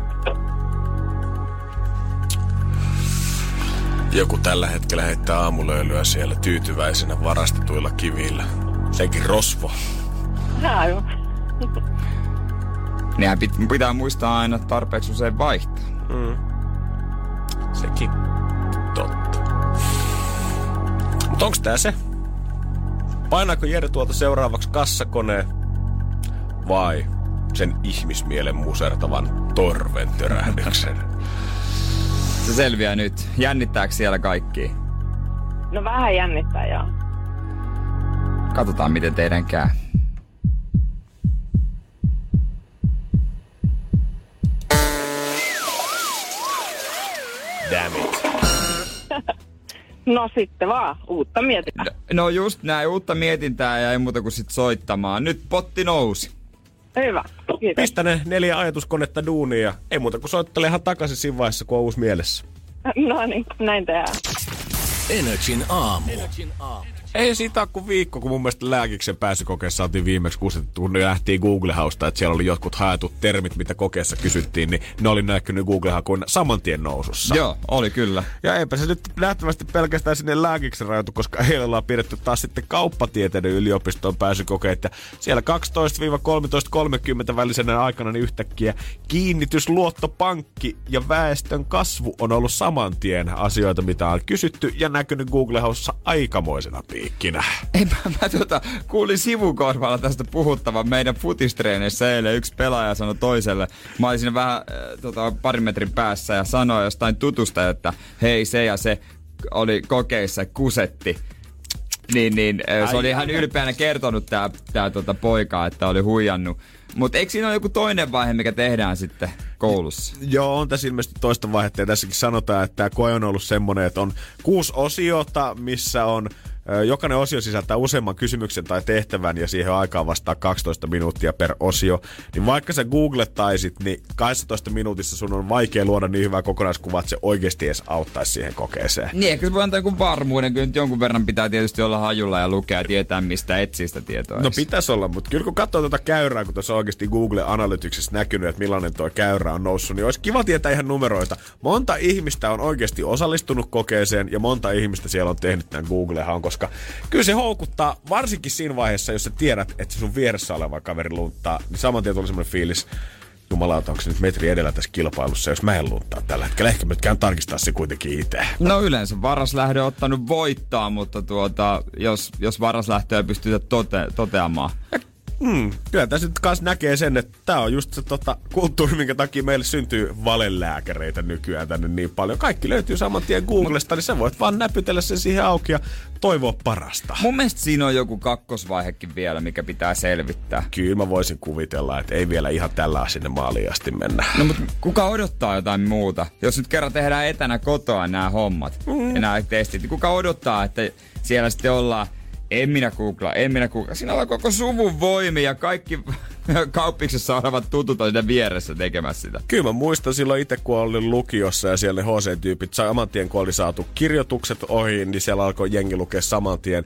[SPEAKER 2] Joku tällä hetkellä heittää aamulöylyä siellä tyytyväisenä varastetuilla kivillä. Sekin rosvo.
[SPEAKER 6] Aivan.
[SPEAKER 3] Nehän pit- pitää muistaa aina tarpeeksi usein vaihtaa.
[SPEAKER 2] Mm. Sekin totta. Mutta onks tää se? Painaako Jere tuolta seuraavaksi kassakoneen vai sen ihmismielen musertavan torven törähdyksen?
[SPEAKER 3] Se selviää nyt. Jännittääkö siellä kaikki?
[SPEAKER 6] No vähän jännittää, joo.
[SPEAKER 3] Katsotaan miten teidän käy.
[SPEAKER 6] No sitten vaan, uutta mietitään.
[SPEAKER 3] No just näin, uutta mietintää ja ei muuta kuin sit soittamaan. Nyt potti nousi.
[SPEAKER 6] Hyvä, kiitos.
[SPEAKER 2] Pistä ne neljä ajatuskonetta duunia ja ei muuta kuin soittele ihan takaisin siinä vaiheessa, kun on uusi mielessä.
[SPEAKER 6] No niin, näin tehdään.
[SPEAKER 1] Energin aamu.
[SPEAKER 2] Ei siitä ole kuin viikko, kun mun mielestä lääkiksen pääsykokeessa saatiin viimeksi kusetettu, kun ne lähtiin Google-hausta, että siellä oli jotkut haetut termit, mitä kokeessa kysyttiin, niin ne oli näkynyt Google-hakuina saman tien nousussa.
[SPEAKER 3] Joo, oli kyllä.
[SPEAKER 2] Ja eipä se nyt nähtävästi pelkästään sinne lääkiksen rajoitu, koska eilen ollaan pidetty taas sitten kauppatieteiden yliopistoon pääsykokeet. Ja siellä 12-13.30 välisenä aikana niin yhtäkkiä kiinnitys, luottopankki ja väestön kasvu on ollut saman tien asioita, mitä on kysytty ja näkynyt Google-haussa aikamoisena piikkinä.
[SPEAKER 3] Ei, mä, mä tota, kuulin sivukorvalla tästä puhuttavan meidän futistreeneissä eilen. Yksi pelaaja sanoi toiselle. Mä olin siinä vähän äh, tota, parin metrin päässä ja sanoi jostain tutusta, että hei se ja se oli kokeissa kusetti. Niin, niin äh, se oli ihan ylpeänä kertonut tää, tää tota poika, että oli huijannut. Mutta eikö siinä ole joku toinen vaihe, mikä tehdään sitten koulussa?
[SPEAKER 2] Joo, on tässä ilmeisesti toista vaihetta ja tässäkin sanotaan, että tämä koe on ollut semmoinen, että on kuusi osiota, missä on Jokainen osio sisältää useamman kysymyksen tai tehtävän ja siihen on aikaa vastaa 12 minuuttia per osio. Niin vaikka sä googlettaisit, niin 12 minuutissa sun on vaikea luoda niin hyvää kokonaiskuvaa, että se oikeasti edes auttaisi siihen kokeeseen.
[SPEAKER 3] Niin, ehkä se voi antaa jonkun varmuuden. Kyllä nyt jonkun verran pitää tietysti olla hajulla ja lukea ja tietää, mistä etsii sitä tietoa.
[SPEAKER 2] No pitäisi olla, mutta kyllä kun katsoo tuota käyrää, kun tuossa oikeasti Google Analyticsissa näkynyt, että millainen tuo käyrä on noussut, niin olisi kiva tietää ihan numeroita. Monta ihmistä on oikeasti osallistunut kokeeseen ja monta ihmistä siellä on tehnyt tämän Googlehan, koska kyllä se houkuttaa, varsinkin siinä vaiheessa, jos sä tiedät, että se sun vieressä oleva kaveri lunttaa, niin saman tien tuli semmoinen fiilis, Jumalauta, onko se nyt metri edellä tässä kilpailussa, jos mä en lunttaa tällä hetkellä. Ehkä mä käyn tarkistaa se kuitenkin itse.
[SPEAKER 3] No yleensä varaslähdö on ottanut voittaa, mutta tuota, jos, jos varaslähtöä pystyy tote, toteamaan.
[SPEAKER 2] Hmm, kyllä tässä nyt kanssa näkee sen, että tämä on just se tota, kulttuuri, minkä takia meille syntyy valelääkäreitä nykyään tänne niin paljon. Kaikki löytyy saman tien Googlesta, niin sä voit vaan näpytellä sen siihen auki ja toivoa parasta.
[SPEAKER 3] Mun mielestä siinä on joku kakkosvaihekin vielä, mikä pitää selvittää.
[SPEAKER 2] Kyllä mä voisin kuvitella, että ei vielä ihan tällä sinne maaliin asti mennä.
[SPEAKER 3] No mutta kuka odottaa jotain muuta? Jos nyt kerran tehdään etänä kotoa nämä hommat mm. ja nämä testit, niin kuka odottaa, että siellä sitten ollaan en minä googlaa, en minä googlaa. Siinä on koko suvun voimi ja kaikki kauppiksessa olevat tutut on vieressä tekemässä sitä.
[SPEAKER 2] Kyllä mä muistan silloin itse, kun olin lukiossa ja siellä HC-tyypit saman tien, kun oli saatu kirjoitukset ohi, niin siellä alkoi jengi lukea saman tien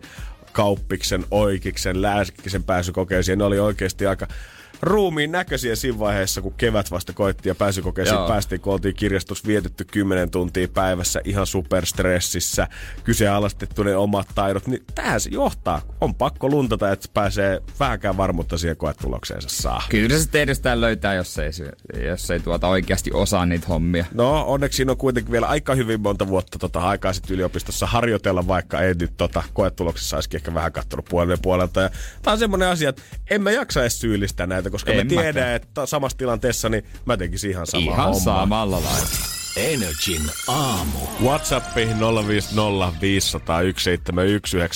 [SPEAKER 2] kauppiksen, oikiksen, lääskiksen pääsykokeisiin. Ne oli oikeasti aika ruumiin näköisiä siinä vaiheessa, kun kevät vasta koitti ja pääsykokeisiin
[SPEAKER 3] Joo.
[SPEAKER 2] päästiin, kun oltiin kirjastossa vietetty 10 tuntia päivässä ihan superstressissä, kyseenalaistettu ne omat taidot, niin tähän se johtaa. On pakko luntata, että pääsee vähänkään varmuutta siihen koetulokseensa saa.
[SPEAKER 3] Kyllä se edestään löytää, jos ei, jos ei tuota oikeasti osaa niitä hommia.
[SPEAKER 2] No, onneksi siinä on kuitenkin vielä aika hyvin monta vuotta tota, aikaa sitten yliopistossa harjoitella, vaikka ei nyt tota, koetuloksessa olisikin ehkä vähän kattonut puolelle puolelta. Ja tämä on semmoinen asia, että en mä jaksa edes syyllistää näitä, koska
[SPEAKER 3] En
[SPEAKER 2] mä tiedän,
[SPEAKER 3] mäkään.
[SPEAKER 2] että samassa tilanteessa niin mä tekisin ihan samaa
[SPEAKER 3] Ihan
[SPEAKER 2] hommaa.
[SPEAKER 3] samalla lailla.
[SPEAKER 1] Energin aamu.
[SPEAKER 2] WhatsApp 050501719.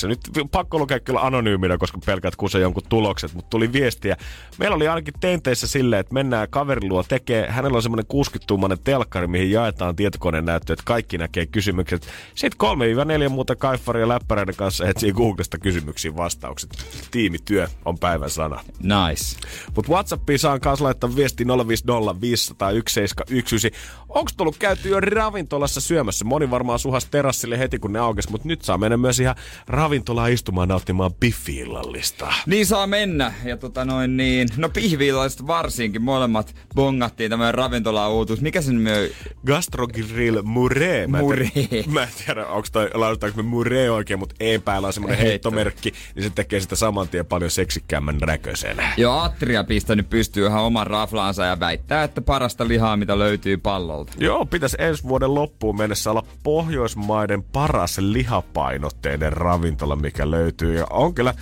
[SPEAKER 2] Nyt pakko lukea kyllä anonyyminä, koska pelkät kuse jonkun tulokset, mutta tuli viestiä. Meillä oli ainakin tenteissä silleen, että mennään kaverin luo tekee. Hänellä on semmoinen 60-tuumainen telkkari, mihin jaetaan tietokoneen näyttö, että kaikki näkee kysymykset. Sitten 3-4 muuta kaifaria ja läppäreiden kanssa etsii Googlesta kysymyksiin vastaukset. Tiimityö on päivän sana.
[SPEAKER 3] Nice.
[SPEAKER 2] Mutta WhatsAppiin saan kanssa laittaa viesti 050 Onko tullut käyty jo ravintolassa syömässä? Moni varmaan suhas terassille heti kun ne aukesi, mutta nyt saa mennä myös ihan ravintolaan istumaan nauttimaan biffiillallista.
[SPEAKER 3] Niin saa mennä. Ja tota noin niin, no pihviilaiset varsinkin, molemmat bongattiin tämmöinen ravintola-uutuus. Mikä sen nimi on?
[SPEAKER 2] Gastrogrill Mure. Mä
[SPEAKER 3] Mure.
[SPEAKER 2] tiedä- Mä en tiedä, onko toi, lausutaanko me Mure oikein, mutta E päällä on semmoinen
[SPEAKER 3] Heitto.
[SPEAKER 2] heittomerkki, niin se tekee sitä saman tien paljon seksikkäämmän näköisen.
[SPEAKER 3] Jo Atria pistänyt pystyy ihan oman raflaansa ja väittää, että parasta lihaa, mitä löytyy pallolta.
[SPEAKER 2] Joo, pitäisi ensi vuoden loppuun mennessä olla Pohjoismaiden paras lihapainotteinen ravintola, mikä löytyy. Ja on kyllä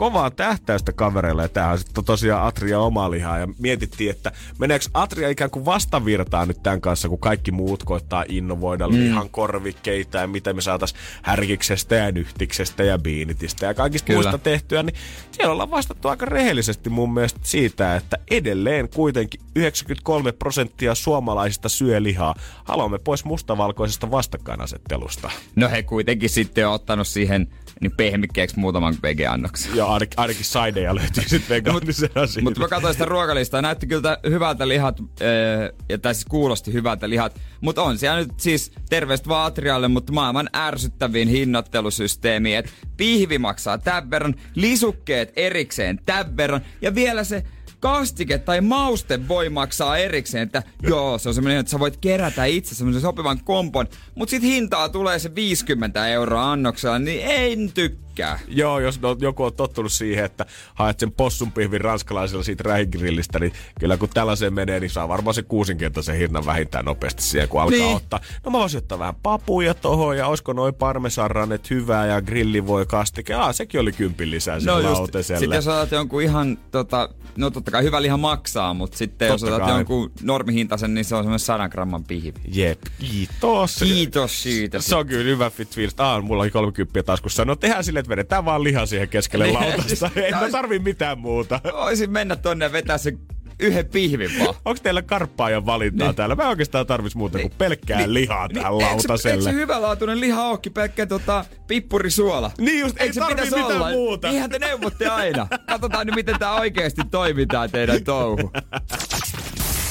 [SPEAKER 2] kovaa tähtäystä kavereille. Ja tämähän on sitten tosiaan Atria oma lihaa. Ja mietittiin, että meneekö Atria ikään kuin vastavirtaan nyt tämän kanssa, kun kaikki muut koittaa innovoida mm. lihan korvikkeita ja mitä me saatais härkiksestä ja nyhtiksestä ja biinitistä ja kaikista
[SPEAKER 3] Kyllä.
[SPEAKER 2] muista tehtyä, niin siellä ollaan vastattu aika rehellisesti mun mielestä siitä, että edelleen kuitenkin 93 prosenttia suomalaisista syö lihaa. Haluamme pois mustavalkoisesta vastakkainasettelusta.
[SPEAKER 3] No he kuitenkin sitten on ottanut siihen niin pehmikkeeksi muutaman vegeannoksen.
[SPEAKER 2] Ja ainakin, ainakin saideja löytyy sitten vegaanisen asian.
[SPEAKER 3] Mutta mä katsoin sitä ruokalistaa, näytti kyllä hyvältä lihat, öö, ja tai siis kuulosti hyvältä lihat. Mutta on siellä nyt siis terveistä vaan Atrialle, mutta maailman ärsyttävin hinnoittelusysteemi, että pihvi maksaa tämän verran, lisukkeet erikseen tämän verran, ja vielä se kastike tai mauste voi maksaa erikseen, että joo, se on semmoinen, että sä voit kerätä itse semmoisen sopivan kompon, mutta sit hintaa tulee se 50 euroa annoksella, niin en tykkää.
[SPEAKER 2] Joo, jos no, joku on tottunut siihen, että haet sen possunpihvin ranskalaisella siitä rähigrillistä, niin kyllä kun tällaiseen menee, niin saa varmaan se kuusinkertaisen hinnan vähintään nopeasti siihen, kun alkaa
[SPEAKER 3] Niin.
[SPEAKER 2] ottaa. No mä voisin ottaa vähän papuja tohon ja olisiko noin parmesanrannet hyvää ja grilli voi kastike. Aa, sekin oli kympin lisää no lautaselle.
[SPEAKER 3] Sitten jos otat jonkun ihan, tota, no totta kai hyvä liha maksaa, mutta sitten jos
[SPEAKER 2] Totta
[SPEAKER 3] otat
[SPEAKER 2] kai.
[SPEAKER 3] jonkun normihintaisen, niin se on semmoinen 100 gramman pihvi.
[SPEAKER 2] Jep, kiitos.
[SPEAKER 3] Kiitos siitä.
[SPEAKER 2] Se on kyllä hyvä fit fiilis. Ah, mulla oli 30 taskussa. No tehdään silleen, vedetään vaan liha siihen keskelle
[SPEAKER 3] Niin.
[SPEAKER 2] lautasta. Ei mä tarvii mitään muuta.
[SPEAKER 3] Voisin mennä tonne ja vetää se yhden pihvin vaan.
[SPEAKER 2] Onko teillä karppaajan valintaa
[SPEAKER 3] Niin.
[SPEAKER 2] täällä? Mä oikeastaan tarvis muuta kuin pelkkää lihaa tähän
[SPEAKER 3] eikö se, eikö
[SPEAKER 2] lautaselle.
[SPEAKER 3] se hyvälaatuinen liha ookin pelkkä tota, pippurisuola?
[SPEAKER 2] Niin just, ei
[SPEAKER 3] Eikö se
[SPEAKER 2] tarvii
[SPEAKER 3] pitäisi
[SPEAKER 2] mitään
[SPEAKER 3] olla?
[SPEAKER 2] muuta.
[SPEAKER 3] Niinhän te neuvotte aina. Katsotaan nyt, miten tää oikeesti toimii tää teidän touhu.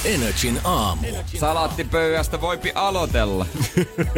[SPEAKER 1] Energin aamu.
[SPEAKER 3] Salaattipöydästä voipi aloitella.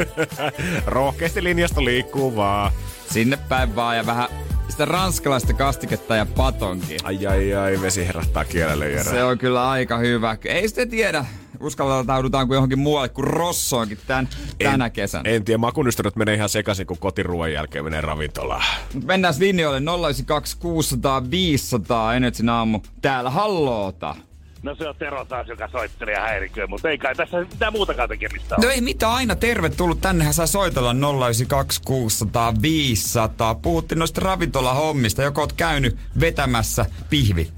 [SPEAKER 2] Rohkeasti linjasta liikkuu vaan.
[SPEAKER 3] Sinne päin vaan ja vähän sitä ranskalaista kastiketta ja patonkia.
[SPEAKER 2] Ai ai ai, vesi herättää kielelle Jere.
[SPEAKER 3] Se on kyllä aika hyvä. Ei sitten tiedä, uskaltaudutaanko johonkin muualle kuin Rossoonkin tän, tänä kesänä.
[SPEAKER 2] En tiedä, makunystyrät menee ihan sekaisin, kun kotiruoan jälkeen menee ravintolaan.
[SPEAKER 3] Mennään linjoille 092 600 500 Energy aamu. Täällä halloota.
[SPEAKER 7] No se on Tero taas, joka soittelee ja häiriköi, mutta ei kai tässä mitään muutakaan tekemistä
[SPEAKER 3] No
[SPEAKER 7] ole.
[SPEAKER 3] ei mitään, aina tervetullut. Tännehän saa soitella 092 600 500. Puhuttiin noista ravintolahommista. Joko oot käynyt vetämässä pihvi?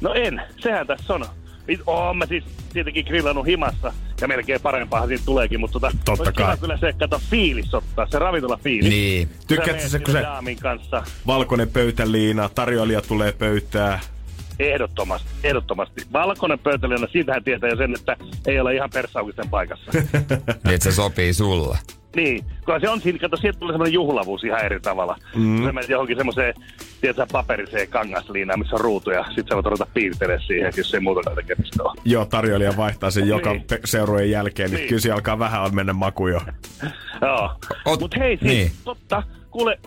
[SPEAKER 7] No en, sehän tässä on. Oon mä siis tietenkin grillannut himassa ja melkein parempaa siitä tuleekin, mutta tota,
[SPEAKER 2] Totta kai.
[SPEAKER 7] kyllä se, kato fiilis ottaa, se ravintola fiilis.
[SPEAKER 3] Niin.
[SPEAKER 2] Tykkäätkö se, kun se
[SPEAKER 7] kanssa,
[SPEAKER 2] valkoinen pöytäliina, tarjoilija tulee pöytään.
[SPEAKER 7] Ehdottomasti, ehdottomasti. Valkoinen pöytäliina, siitähän tietää jo sen, että ei ole ihan persaukisten paikassa.
[SPEAKER 3] Niin, se sopii sulle.
[SPEAKER 7] niin, kun se on siinä, kato, sieltä tulee semmoinen juhlavuus ihan eri tavalla. Mm. Sä menet johonkin semmoiseen, tiedätkö, paperiseen kangasliinaan, missä on ruutu ja sit sä voit ruveta piirtelemään siihen, jos ei muuta tekemistä ole.
[SPEAKER 2] Joo, tarjoilija vaihtaa sen joka
[SPEAKER 7] Niin.
[SPEAKER 2] seurueen jälkeen, niin,
[SPEAKER 7] Niin.
[SPEAKER 2] kyllä siellä alkaa vähän mennä maku jo.
[SPEAKER 7] Joo. Mut hei, siis,
[SPEAKER 3] niin.
[SPEAKER 7] totta, kuule,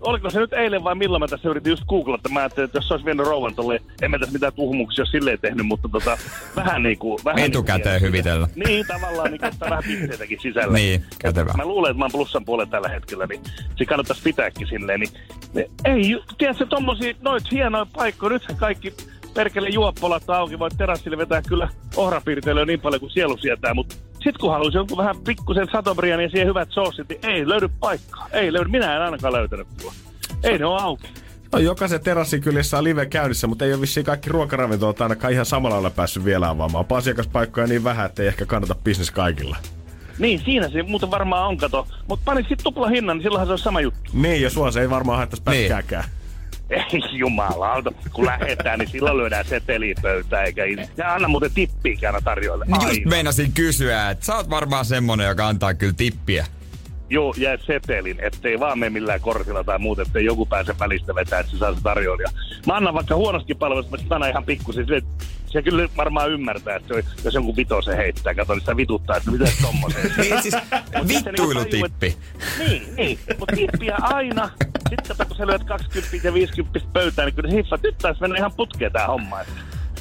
[SPEAKER 7] oliko se nyt eilen vai milloin mä tässä yritin just googlata, että mä ajattelin, että jos se olisi vienyt rouvan tolle, en mä tässä mitään tuhmuksia ole silleen tehnyt, mutta tota, vähän niinku... Vähän
[SPEAKER 3] Etukäteen
[SPEAKER 7] niinku,
[SPEAKER 3] hyvitellä.
[SPEAKER 7] Niin, tavallaan niin ottaa vähän pisteitäkin sisälle.
[SPEAKER 3] Niin, kätevä.
[SPEAKER 7] Mä luulen, että mä oon plussan puolella tällä hetkellä, niin se kannattaisi pitääkin silleen. Niin, ne, ei, tiedätkö, tommosia, noit hienoja paikkoja, nythän kaikki perkele juoppolat auki, voit terassille vetää kyllä ohrapiirteilyä niin paljon kuin sielu sietää, mutta sit kun haluaisi jonkun vähän pikkusen satobrian ja siihen hyvät soosit, niin ei löydy paikkaa. Ei löydy, minä en ainakaan löytänyt tuolla. Ei ne ole auki.
[SPEAKER 2] No, jokaisen terassikylissä on live käynnissä, mutta ei ole vissiin kaikki ruokaravintolat ainakaan ihan samalla lailla päässyt vielä avaamaan. Onpa asiakaspaikkoja niin vähän, että ei ehkä kannata bisnes kaikilla.
[SPEAKER 7] Niin, siinä se muuten varmaan on, kato. Mutta panit sit tupla hinnan, niin silloinhan se on sama juttu.
[SPEAKER 2] Niin, ja sua se ei varmaan haittaisi
[SPEAKER 3] Niin.
[SPEAKER 2] pätkääkään.
[SPEAKER 7] Ei jumalauta, kun lähetään, niin silloin lyödään seteliä pöytään, eikä. Ja anna muuten tippiäkin aina tarjoille.
[SPEAKER 3] Just meinasin kysyä, että sä oot varmaan semmonen, joka antaa kyllä tippiä.
[SPEAKER 7] Joo, ja setelin, ettei vaan mene millään kortilla tai muuta, ettei joku pääse välistä vetää, että se saa se tarjoilija. Mä annan vaikka huonostakin palvelusta, mä sit annan ihan pikkusen. Se, se kyllä varmaan ymmärtää, että se, jos jonkun vitosen heittää, kato, niin sitä vituttaa, että mitä tommoseen.
[SPEAKER 3] Niin siis vittuilutippi.
[SPEAKER 7] Niin, niin. Mutta tippiä aina. Sitten kato, kun sä lyöt 20 ja 50 pöytään, niin kyllä se hiffat. Nyt taisi mennä ihan putkeen tää homma.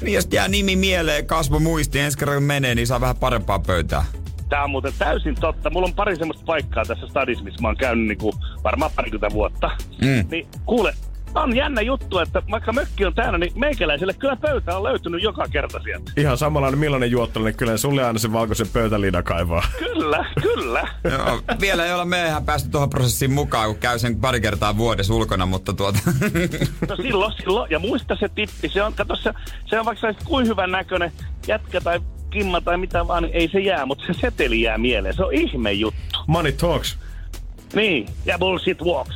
[SPEAKER 3] Niin jos jää nimi mieleen, kasvo muistiin, ensi kerran kun menee, niin saa vähän parempaa pöytää.
[SPEAKER 7] Tää on muuten täysin totta. Mulla on pari semmoista paikkaa tässä stadissa, missä mä oon käynyt niinku varmaan parikymmentä vuotta.
[SPEAKER 3] Mm.
[SPEAKER 7] Niin kuule, on jännä juttu, että vaikka mökki on täynnä, niin meikäläiselle kyllä pöytä on löytynyt joka kerta sieltä.
[SPEAKER 2] Ihan samanlainen millainen juottelu, niin kyllä sulle aina se valkoisen pöytäliina kaivaa.
[SPEAKER 7] Kyllä, kyllä.
[SPEAKER 3] Joo, vielä ei olla me ihan päästy tuohon prosessiin mukaan, kun käy sen pari kertaa vuodessa ulkona, mutta tuota...
[SPEAKER 7] No silloin, silloin. Ja muista se tippi. Se on, kato, se, se on vaikka kuin hyvän näköinen jätkä tai kimma tai mitä vaan, niin ei se jää, mutta se seteli jää mieleen. Se on ihme juttu.
[SPEAKER 2] Money talks.
[SPEAKER 7] Niin, ja bullshit walks.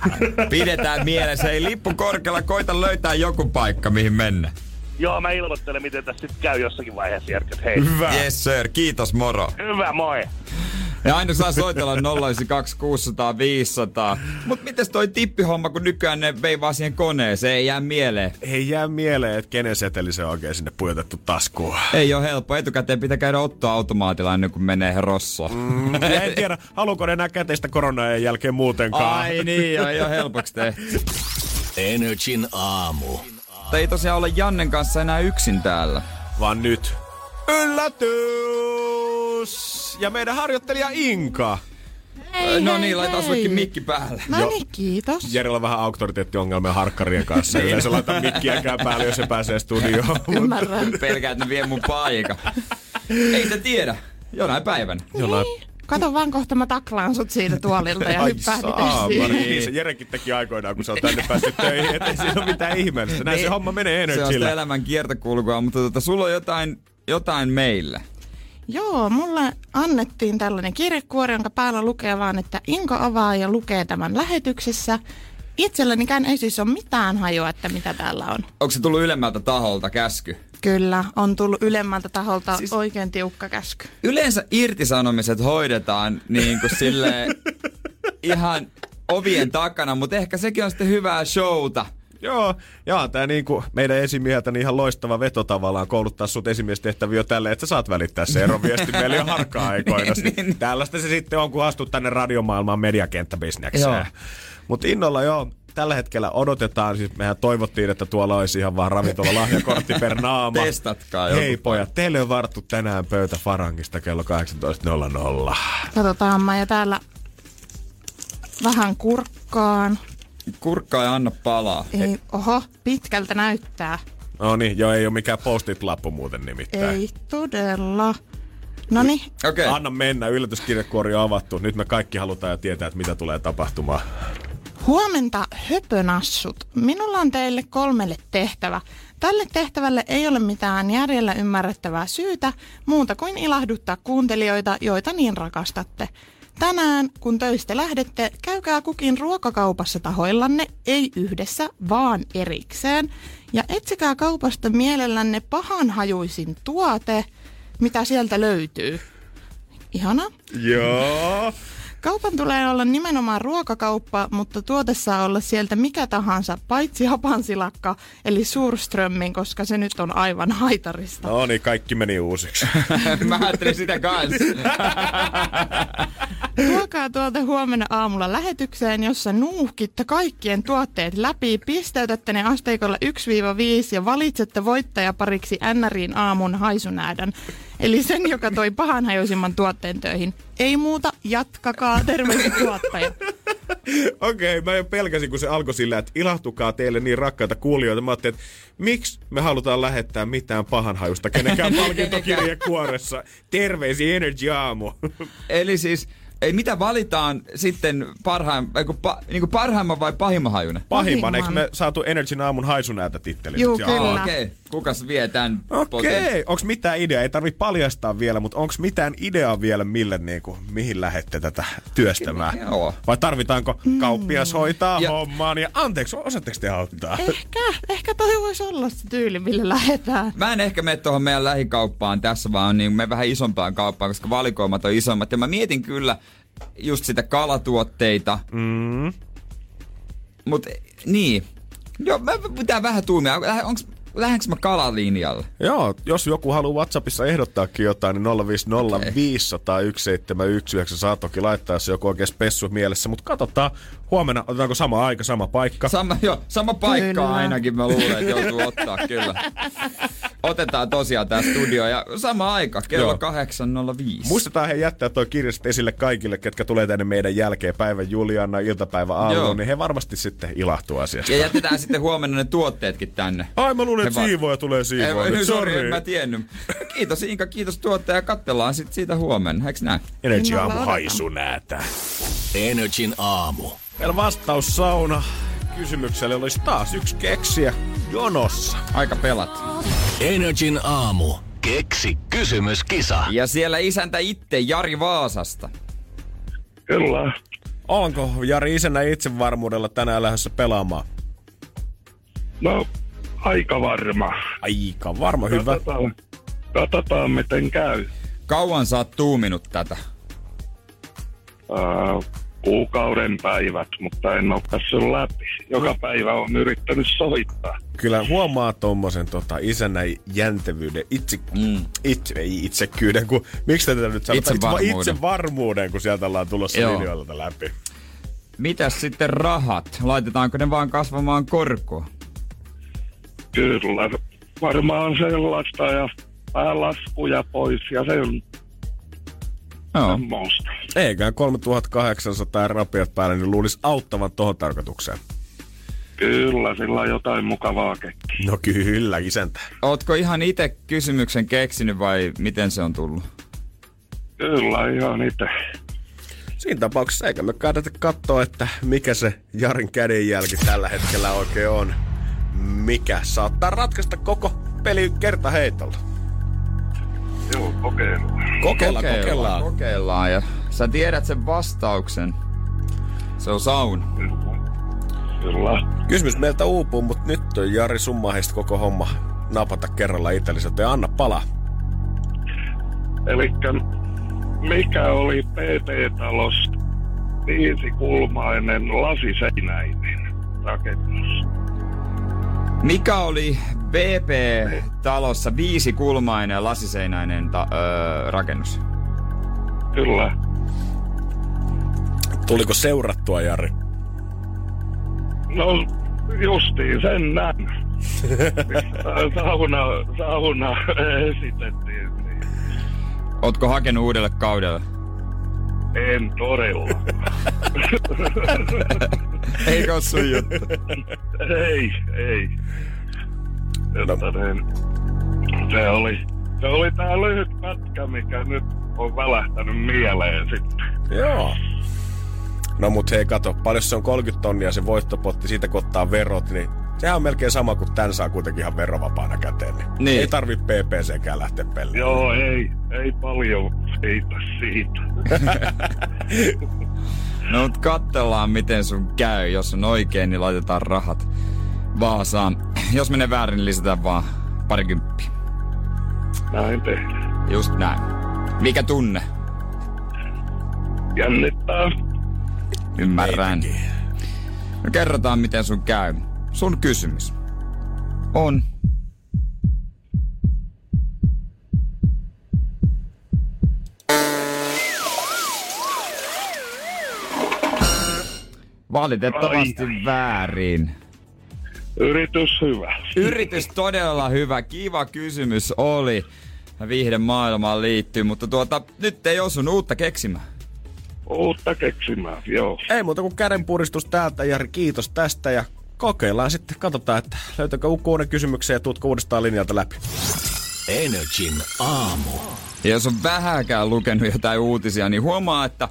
[SPEAKER 3] Pidetään mielessä, ei lippu korkealla, koita löytää joku paikka, mihin mennä.
[SPEAKER 7] Joo, mä ilmoittelen, miten tässä sitten käy jossakin vaiheessa, Jerket. Hei.
[SPEAKER 2] Hyvä.
[SPEAKER 3] Yes sir, kiitos moro.
[SPEAKER 7] Hyvä, moi.
[SPEAKER 3] Ja aina saa soitella 092 600 500. Mut mites toi tippihomma, kun nykyään ne vei vaan siihen koneeseen, ei jää mieleen.
[SPEAKER 2] Ei jää mieleen, että kenen seteli se on oikein sinne pujotettu taskuun.
[SPEAKER 3] Ei ole helppo. Etukäteen pitää käydä ottoa automaatilla ennen kuin menee rossoon.
[SPEAKER 2] Mm, en tiedä, haluuko ne enää käteistä koronan jälkeen muutenkaan.
[SPEAKER 3] Ai niin, joo, ei ole helpoksi tehty.
[SPEAKER 1] Energin aamu.
[SPEAKER 3] Ei tosiaan olla Jannen kanssa enää yksin täällä.
[SPEAKER 2] Vaan nyt. Yllätys! Ja meidän harjoittelija Inka.
[SPEAKER 8] Hei,
[SPEAKER 3] no
[SPEAKER 8] hei,
[SPEAKER 3] niin, laitetaan
[SPEAKER 8] hei.
[SPEAKER 3] sullekin mikki päälle.
[SPEAKER 8] No niin, kiitos.
[SPEAKER 2] Jerellä on vähän auktoriteettiongelmia harkkarien kanssa.
[SPEAKER 3] Niin.
[SPEAKER 2] Yleensä laita mikkiäkään päälle, jos se pääsee studioon.
[SPEAKER 8] Ymmärrän.
[SPEAKER 3] Pelkää, että ne vie mun paika. Ei se tiedä. Jonain päivänä.
[SPEAKER 2] Jollain...
[SPEAKER 8] Kato vaan kohta mä taklaan sut siitä tuolilta ja siihen.
[SPEAKER 2] Niin se Jerekin teki aikoinaan, kun se on tänne päässyt töihin. Että ei siinä ole mitään ihmeellistä. Näin se homma menee
[SPEAKER 3] Se on sitä
[SPEAKER 2] Energyllä.
[SPEAKER 3] elämän kiertokulkua, mutta tota, sulla on jotain, jotain meille.
[SPEAKER 8] Joo, mulle annettiin tällainen kirjekuori, jonka päällä lukee vaan, että Inko avaa ja lukee tämän lähetyksessä. Itsellänikään ei siis ole mitään hajua, että mitä täällä on.
[SPEAKER 3] Onko se tullut ylemmältä taholta käsky?
[SPEAKER 8] Kyllä, on tullut ylemmältä taholta
[SPEAKER 3] Siis-
[SPEAKER 8] oikein tiukka käsky.
[SPEAKER 3] Yleensä irtisanomiset hoidetaan niin kuin silleen ihan ovien takana, mutta ehkä sekin on sitten hyvää showta.
[SPEAKER 2] Joo, ja tämä niinku meidän esimieheltä niin ihan loistava veto tavallaan kouluttaa sut esimiestehtäviä jo tälle, että sä saat välittää se eroviesti meille jo harkka-aikoina.
[SPEAKER 3] Niin, niin.
[SPEAKER 2] Tällaista se sitten on, kun astut tänne radiomaailmaan
[SPEAKER 3] Joo.
[SPEAKER 2] mediakenttäbisnekseen. Mutta innolla joo, tällä hetkellä odotetaan, siis mehän toivottiin, että tuolla olisi ihan vaan ravintola lahjakortti per naama.
[SPEAKER 3] Testatkaa joku
[SPEAKER 2] Hei pojat, teille on varttu tänään pöytä Farangista kello 18.00.
[SPEAKER 8] Katsotaan, mä ja täällä vähän kurkkaan.
[SPEAKER 3] Kurkkaa ja anna palaa.
[SPEAKER 8] Ei, oho, pitkältä näyttää.
[SPEAKER 2] No niin, joo, ei ole mikään postit-lappu muuten nimittäin.
[SPEAKER 8] Ei todella. Noni,
[SPEAKER 3] Okei.
[SPEAKER 2] Anna mennä, yllätyskirjekuori on avattu. Nyt me kaikki halutaan ja tietää, että mitä tulee tapahtumaan.
[SPEAKER 8] Huomenta höpönassut. Minulla on teille kolmelle tehtävä. Tälle tehtävälle ei ole mitään järjellä ymmärrettävää syytä, muuta kuin ilahduttaa kuuntelijoita, joita niin rakastatte. Tänään, kun töistä lähdette, käykää kukin ruokakaupassa tahoillanne, ei yhdessä, vaan erikseen. Ja etsikää kaupasta mielellänne pahanhajuisin tuote, mitä sieltä löytyy. Ihana.
[SPEAKER 2] Joo.
[SPEAKER 8] Kaupan tulee olla nimenomaan ruokakauppa, mutta tuote saa olla sieltä mikä tahansa, paitsi hapansilakka, eli suurströmmin, koska se nyt on aivan haitarista.
[SPEAKER 2] No niin, kaikki meni uusiksi.
[SPEAKER 3] Mä ajattelin sitä kanssa.
[SPEAKER 8] Tuokaa tuolta huomenna aamulla lähetykseen, jossa nuuhkitte kaikkien tuotteet läpi, pisteytätte ne asteikolla 1-5 ja valitsette voittajapariksi NRin aamun haisunäädän. Eli sen, joka toi pahanhajoisimman tuotteen töihin. Ei muuta, jatkakaa, terveisiä tuottaja.
[SPEAKER 2] Okei, okay, mä jo pelkäsin, kun se alkoi sillä, että ilahtukaa teille niin rakkaita kuulijoita. Mä ajattelin, että miksi me halutaan lähettää mitään pahanhajusta kenenkään palkintokirjekuoressa. Terveisiä Energy Aamu.
[SPEAKER 3] Eli siis ei mitä valitaan sitten parhaan, eiku, pa, niinku parhaimman vai pahimman hajunen?
[SPEAKER 2] Pahimman, eikö me saatu Energy Aamun haisunäätä tittelin?
[SPEAKER 8] Juu, kyllä.
[SPEAKER 3] Okei, okay. Kukas vie tämän?
[SPEAKER 2] Okei, okay. onks mitään ideaa? Ei tarvi paljastaa vielä, mutta onks mitään ideaa vielä, mille niinku, mihin lähette tätä työstämään?
[SPEAKER 3] Joo.
[SPEAKER 2] Vai tarvitaanko kauppias hoitaa ja... hommaan? Ja anteeksi, osaatteko te auttaa?
[SPEAKER 8] Ehkä, ehkä toi voisi olla se tyyli, millä lähdetään.
[SPEAKER 3] Mä en ehkä mene tuohon meidän lähikauppaan tässä, vaan niin me vähän isompaan kauppaan, koska valikoimat on isommat. Ja mä mietin kyllä just sitä kalatuotteita.
[SPEAKER 2] Mm.
[SPEAKER 3] Mut niin. Joo, mä pitää vähän tuumia. Onks, lähdenkö mä kalalinjalle?
[SPEAKER 2] Joo, jos joku haluaa WhatsAppissa ehdottaakin jotain, niin 050 okay. 500 1719 saa toki laittaa, jos joku oikein spessu mielessä. Mutta katsotaan huomenna, otetaanko sama aika, sama paikka?
[SPEAKER 3] Sama, joo, sama paikka kyllä. ainakin mä luulen, että joutuu ottaa kyllä. Otetaan tosiaan tämä studio ja sama aika, kello joo. 8.05.
[SPEAKER 2] Muistetaan he jättää toi kirjastot esille kaikille, ketkä tulee tänne meidän jälkeen päivän Juliana, iltapäivä aamu, niin he varmasti sitten ilahtuu asiasta.
[SPEAKER 3] Ja jätetään sitten huomenna ne tuotteetkin tänne.
[SPEAKER 2] Ai mä luulen, että siivoja tulee siivoja.
[SPEAKER 3] Ei, sorry, en mä tiennyt. Kiitos Inka, kiitos tuottaja. Katsellaan sitten siitä huomenna, eikö näin?
[SPEAKER 2] Energy aamu haisu näätä.
[SPEAKER 1] Energin aamu.
[SPEAKER 2] Meillä vastaus sauna kysymykselle olisi taas yksi keksiä jonossa.
[SPEAKER 3] Aika pelat.
[SPEAKER 1] Energin aamu. Keksi kysymyskisa.
[SPEAKER 3] Ja siellä isäntä itse Jari Vaasasta.
[SPEAKER 9] Kyllä.
[SPEAKER 2] Onko Jari isänä itsevarmuudella tänään lähdössä pelaamaan?
[SPEAKER 9] No, aika varma.
[SPEAKER 2] Aika varma, hyvä.
[SPEAKER 9] Katsotaan, katsotaan miten käy.
[SPEAKER 3] Kauan sä oot tuuminut tätä?
[SPEAKER 9] Uh, kuukauden päivät, mutta en ole päässyt läpi. Joka no. päivä on yrittänyt soittaa.
[SPEAKER 2] Kyllä huomaa tuommoisen tota, isänä jäntevyyden, itse, mm. itse, ei itsekyyden, kun, miksi tätä nyt sanotaan?
[SPEAKER 3] Itsevarmuuden.
[SPEAKER 2] Itse varmuuden, kun sieltä ollaan tulossa
[SPEAKER 3] Joo.
[SPEAKER 2] linjoilta läpi.
[SPEAKER 3] Mitäs sitten rahat? Laitetaanko ne vaan kasvamaan korkoa?
[SPEAKER 9] Kyllä, varmaan sellaista ja vähän laskuja pois ja se on
[SPEAKER 3] Joo.
[SPEAKER 9] Semmoista.
[SPEAKER 2] Eiköhän 3800 rapiat päälle, niin luulisi auttavan tohon tarkoitukseen.
[SPEAKER 9] Kyllä, sillä on jotain mukavaa kekkiä.
[SPEAKER 2] No kyllä, isäntä.
[SPEAKER 3] Ootko ihan itse kysymyksen keksinyt vai miten se on tullut?
[SPEAKER 9] Kyllä, ihan itse.
[SPEAKER 2] Siinä tapauksessa eikä me kannata katsoa, että mikä se Jarin kädenjälki tällä hetkellä oikein on. Mikä saattaa ratkaista koko peli kerta heitolla.
[SPEAKER 9] Joo, kokeillaan.
[SPEAKER 2] Kokeillaan, kokeillaan.
[SPEAKER 3] Kokeillaan ja sä tiedät sen vastauksen. Se on sauna.
[SPEAKER 9] Kyllä.
[SPEAKER 2] Kysymys meiltä uupuu, mutta nyt on Jari summaheista koko homma napata kerralla itsellesi, ja anna palaa.
[SPEAKER 9] Eli mikä oli PT-talosta viisikulmainen lasiseinäinen rakennus?
[SPEAKER 3] Mikä oli BP-talossa viisikulmainen lasiseinäinen ta- öö, rakennus?
[SPEAKER 9] Kyllä.
[SPEAKER 2] Tuliko seurattua, Jari?
[SPEAKER 9] No justiin sen näin. sauna, sauna esitettiin. Niin.
[SPEAKER 3] Ootko hakenut uudelle kaudelle?
[SPEAKER 9] En todella.
[SPEAKER 3] Eikö oo sun juttu?
[SPEAKER 9] ei, ei. Että niin, se oli, se oli tää lyhyt pätkä, mikä nyt on välähtänyt mieleen sitten.
[SPEAKER 2] Joo. No mut hei kato, paljon se on 30 tonnia se voittopotti, siitä kun ottaa verot, niin sehän on melkein sama kuin tän saa kuitenkin ihan verovapaana käteen. Niin.
[SPEAKER 3] Niin.
[SPEAKER 2] Ei tarvi PPCkään lähteä pelleen.
[SPEAKER 9] Joo, ei, ei paljon siitä siitä.
[SPEAKER 3] No mut katsellaan miten sun käy. Jos on oikein, niin laitetaan rahat Vaasaan. Jos menee väärin, niin lisätään vaan parikymppiä.
[SPEAKER 9] Näin tehdään.
[SPEAKER 3] Just näin. Mikä tunne?
[SPEAKER 9] Jännittää.
[SPEAKER 3] Ymmärrän. No kerrotaan miten sun käy. Sun kysymys on... Valitettavasti
[SPEAKER 7] Ai,
[SPEAKER 3] väärin.
[SPEAKER 7] Yritys hyvä.
[SPEAKER 3] Yritys todella hyvä. Kiva kysymys oli. Viihden maailmaan liittyy, mutta tuota, nyt ei osunut uutta keksimään.
[SPEAKER 7] Uutta keksimään, joo.
[SPEAKER 2] Ei muuta kuin kädenpuristus täältä, Jari. Kiitos tästä ja kokeillaan sitten. Katsotaan, että löytyykö uuden kysymyksen ja tuutko uudestaan linjalta läpi.
[SPEAKER 1] Energin aamu.
[SPEAKER 3] Ja jos on vähäkään lukenut jotain uutisia, niin huomaa, että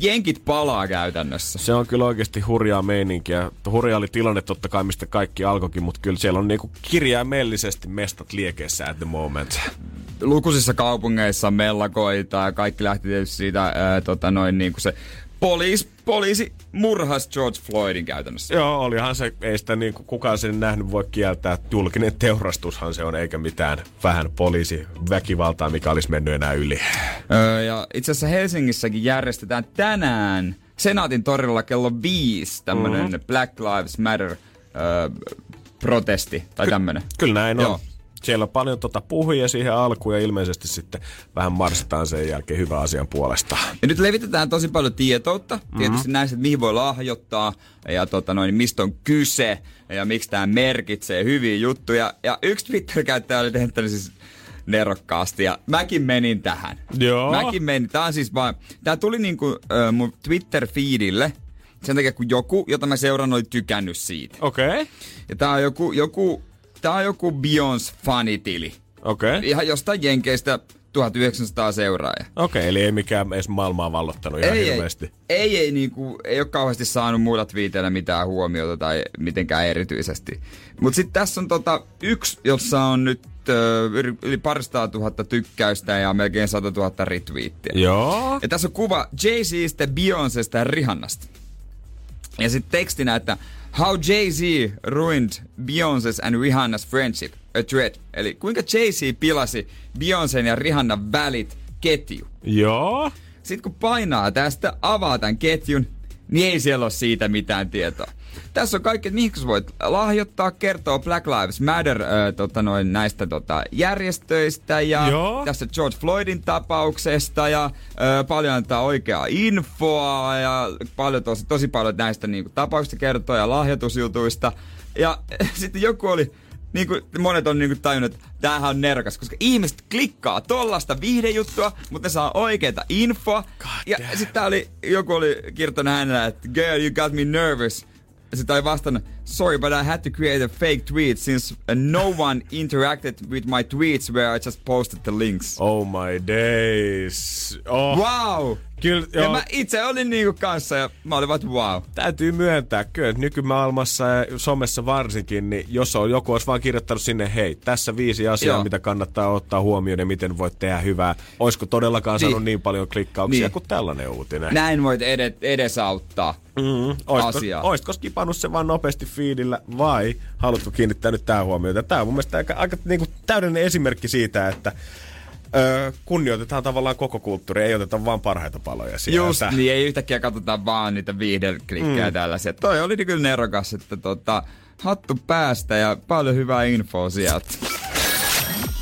[SPEAKER 3] jenkit palaa käytännössä.
[SPEAKER 2] Se on kyllä oikeasti hurjaa meininkiä. Hurja oli tilanne totta kai, mistä kaikki alkoikin, mutta kyllä siellä on niinku kirjaimellisesti mestat liekeissä at the moment.
[SPEAKER 3] Lukuisissa kaupungeissa mellakoita ja kaikki lähti tietysti siitä ää, tota noin, niin kuin se poliisi, poliisi murhas George Floydin käytännössä.
[SPEAKER 2] Joo, olihan se, ei sitä niin kukaan sen nähnyt voi kieltää. Julkinen teurastushan se on, eikä mitään vähän poliisi väkivaltaa, mikä olisi mennyt enää yli.
[SPEAKER 3] Öö, ja itse asiassa Helsingissäkin järjestetään tänään Senaatin torilla kello viisi tämmönen mm-hmm. Black Lives Matter öö, protesti tai tämmönen.
[SPEAKER 2] Kyllä näin on.
[SPEAKER 3] Joo.
[SPEAKER 2] Siellä on paljon tota puhuja siihen alkuun ja ilmeisesti sitten vähän marssitaan sen jälkeen hyvän asian puolesta.
[SPEAKER 3] Ja nyt levitetään tosi paljon tietoutta. Tietysti mm-hmm. näistä, että mihin voi lahjoittaa ja tota noin, mistä on kyse ja miksi tämä merkitsee hyviä juttuja. Ja yksi Twitter-käyttäjä oli tehnyt siis nerokkaasti ja mäkin menin tähän.
[SPEAKER 2] Joo.
[SPEAKER 3] Mäkin menin. Tää on siis vaan, tää tuli niinku äh, mun Twitter-feedille sen takia, kun joku, jota mä seuraan, oli tykännyt siitä.
[SPEAKER 2] Okei. Okay.
[SPEAKER 3] Ja tää on joku, joku, tää on joku Beyoncé fanitili.
[SPEAKER 2] Okei. Okay.
[SPEAKER 3] Ihan jostain jenkeistä 1900 seuraajaa.
[SPEAKER 2] Okei, okay, eli ei mikään edes maailmaa vallottanut ihan
[SPEAKER 3] ei,
[SPEAKER 2] hirveästi.
[SPEAKER 3] Ei, ei, ei, niinku, ei ole kauheasti saanut muilla twiiteillä mitään huomiota tai mitenkään erityisesti. Mutta sitten tässä on tota, yksi, jossa on nyt ö, yli- paristaa tuhatta tykkäystä ja melkein 100 000 retweettiä.
[SPEAKER 2] Joo.
[SPEAKER 3] Ja tässä on kuva Jay-Zistä, Beyoncesta ja Rihannasta. Ja sitten tekstinä, että How Jay-Z ruined Beyoncé's and Rihanna's friendship, a thread. Eli kuinka Jay-Z pilasi Beyoncén ja Rihannan välit ketju.
[SPEAKER 2] Joo.
[SPEAKER 3] Sitten kun painaa tästä, avaa tämän ketjun, niin ei siellä ole siitä mitään tietoa. Tässä on kaikki, että mihin sä voit lahjoittaa, kertoo Black Lives Matter äh, tota noin, näistä tota, järjestöistä ja
[SPEAKER 2] Joo.
[SPEAKER 3] tästä George Floydin tapauksesta ja äh, paljon antaa oikeaa infoa ja paljon, tosi, tosi paljon näistä niinku, tapauksista kertoo ja lahjoitusjutuista. Ja sitten joku oli, niin kuin monet on niin kuin tajunnut, että tämähän on nerkas, koska ihmiset klikkaa tollasta viihdejuttua, mutta ne saa oikeita infoa. ja sitten oli, joku oli kirjoittanut hänellä, että girl, you got me nervous. Sitten oli vastannut, sorry, but I had to create a fake tweet since uh, no one interacted with my tweets where I just posted the links.
[SPEAKER 2] Oh my days. Oh.
[SPEAKER 3] Wow!
[SPEAKER 2] Kyllä,
[SPEAKER 3] Ja
[SPEAKER 2] joo.
[SPEAKER 3] mä itse olin niinku kanssa ja mä olin vaan, wow.
[SPEAKER 2] Täytyy myöntää, kyllä, että nykymaailmassa ja somessa varsinkin, niin jos on joku olisi vaan kirjoittanut sinne, hei, tässä viisi asiaa,
[SPEAKER 3] Joo.
[SPEAKER 2] mitä kannattaa ottaa huomioon ja miten voit tehdä hyvää. Olisiko todellakaan
[SPEAKER 3] Niin.
[SPEAKER 2] saanut niin paljon klikkauksia
[SPEAKER 3] Niin.
[SPEAKER 2] kuin tällainen uutinen?
[SPEAKER 3] Näin voit ed- edesauttaa
[SPEAKER 2] Mm-hmm. Olisitko,
[SPEAKER 3] asiaa.
[SPEAKER 2] olisitko skipannut sen vaan nopeasti feedillä vai haluatko kiinnittää nyt tähän huomiota? Tämä on mun mielestä aika, aika niin kuin täydellinen esimerkki siitä, että ö, kunnioitetaan tavallaan koko kulttuuri, ei oteta vaan parhaita paloja sieltä.
[SPEAKER 3] Just niin, ei yhtäkkiä katsota vaan niitä viihdeklikkejä mm. tällaisia. Toi oli kyllä nerokas, että tota, hattu päästä ja paljon hyvää infoa sieltä.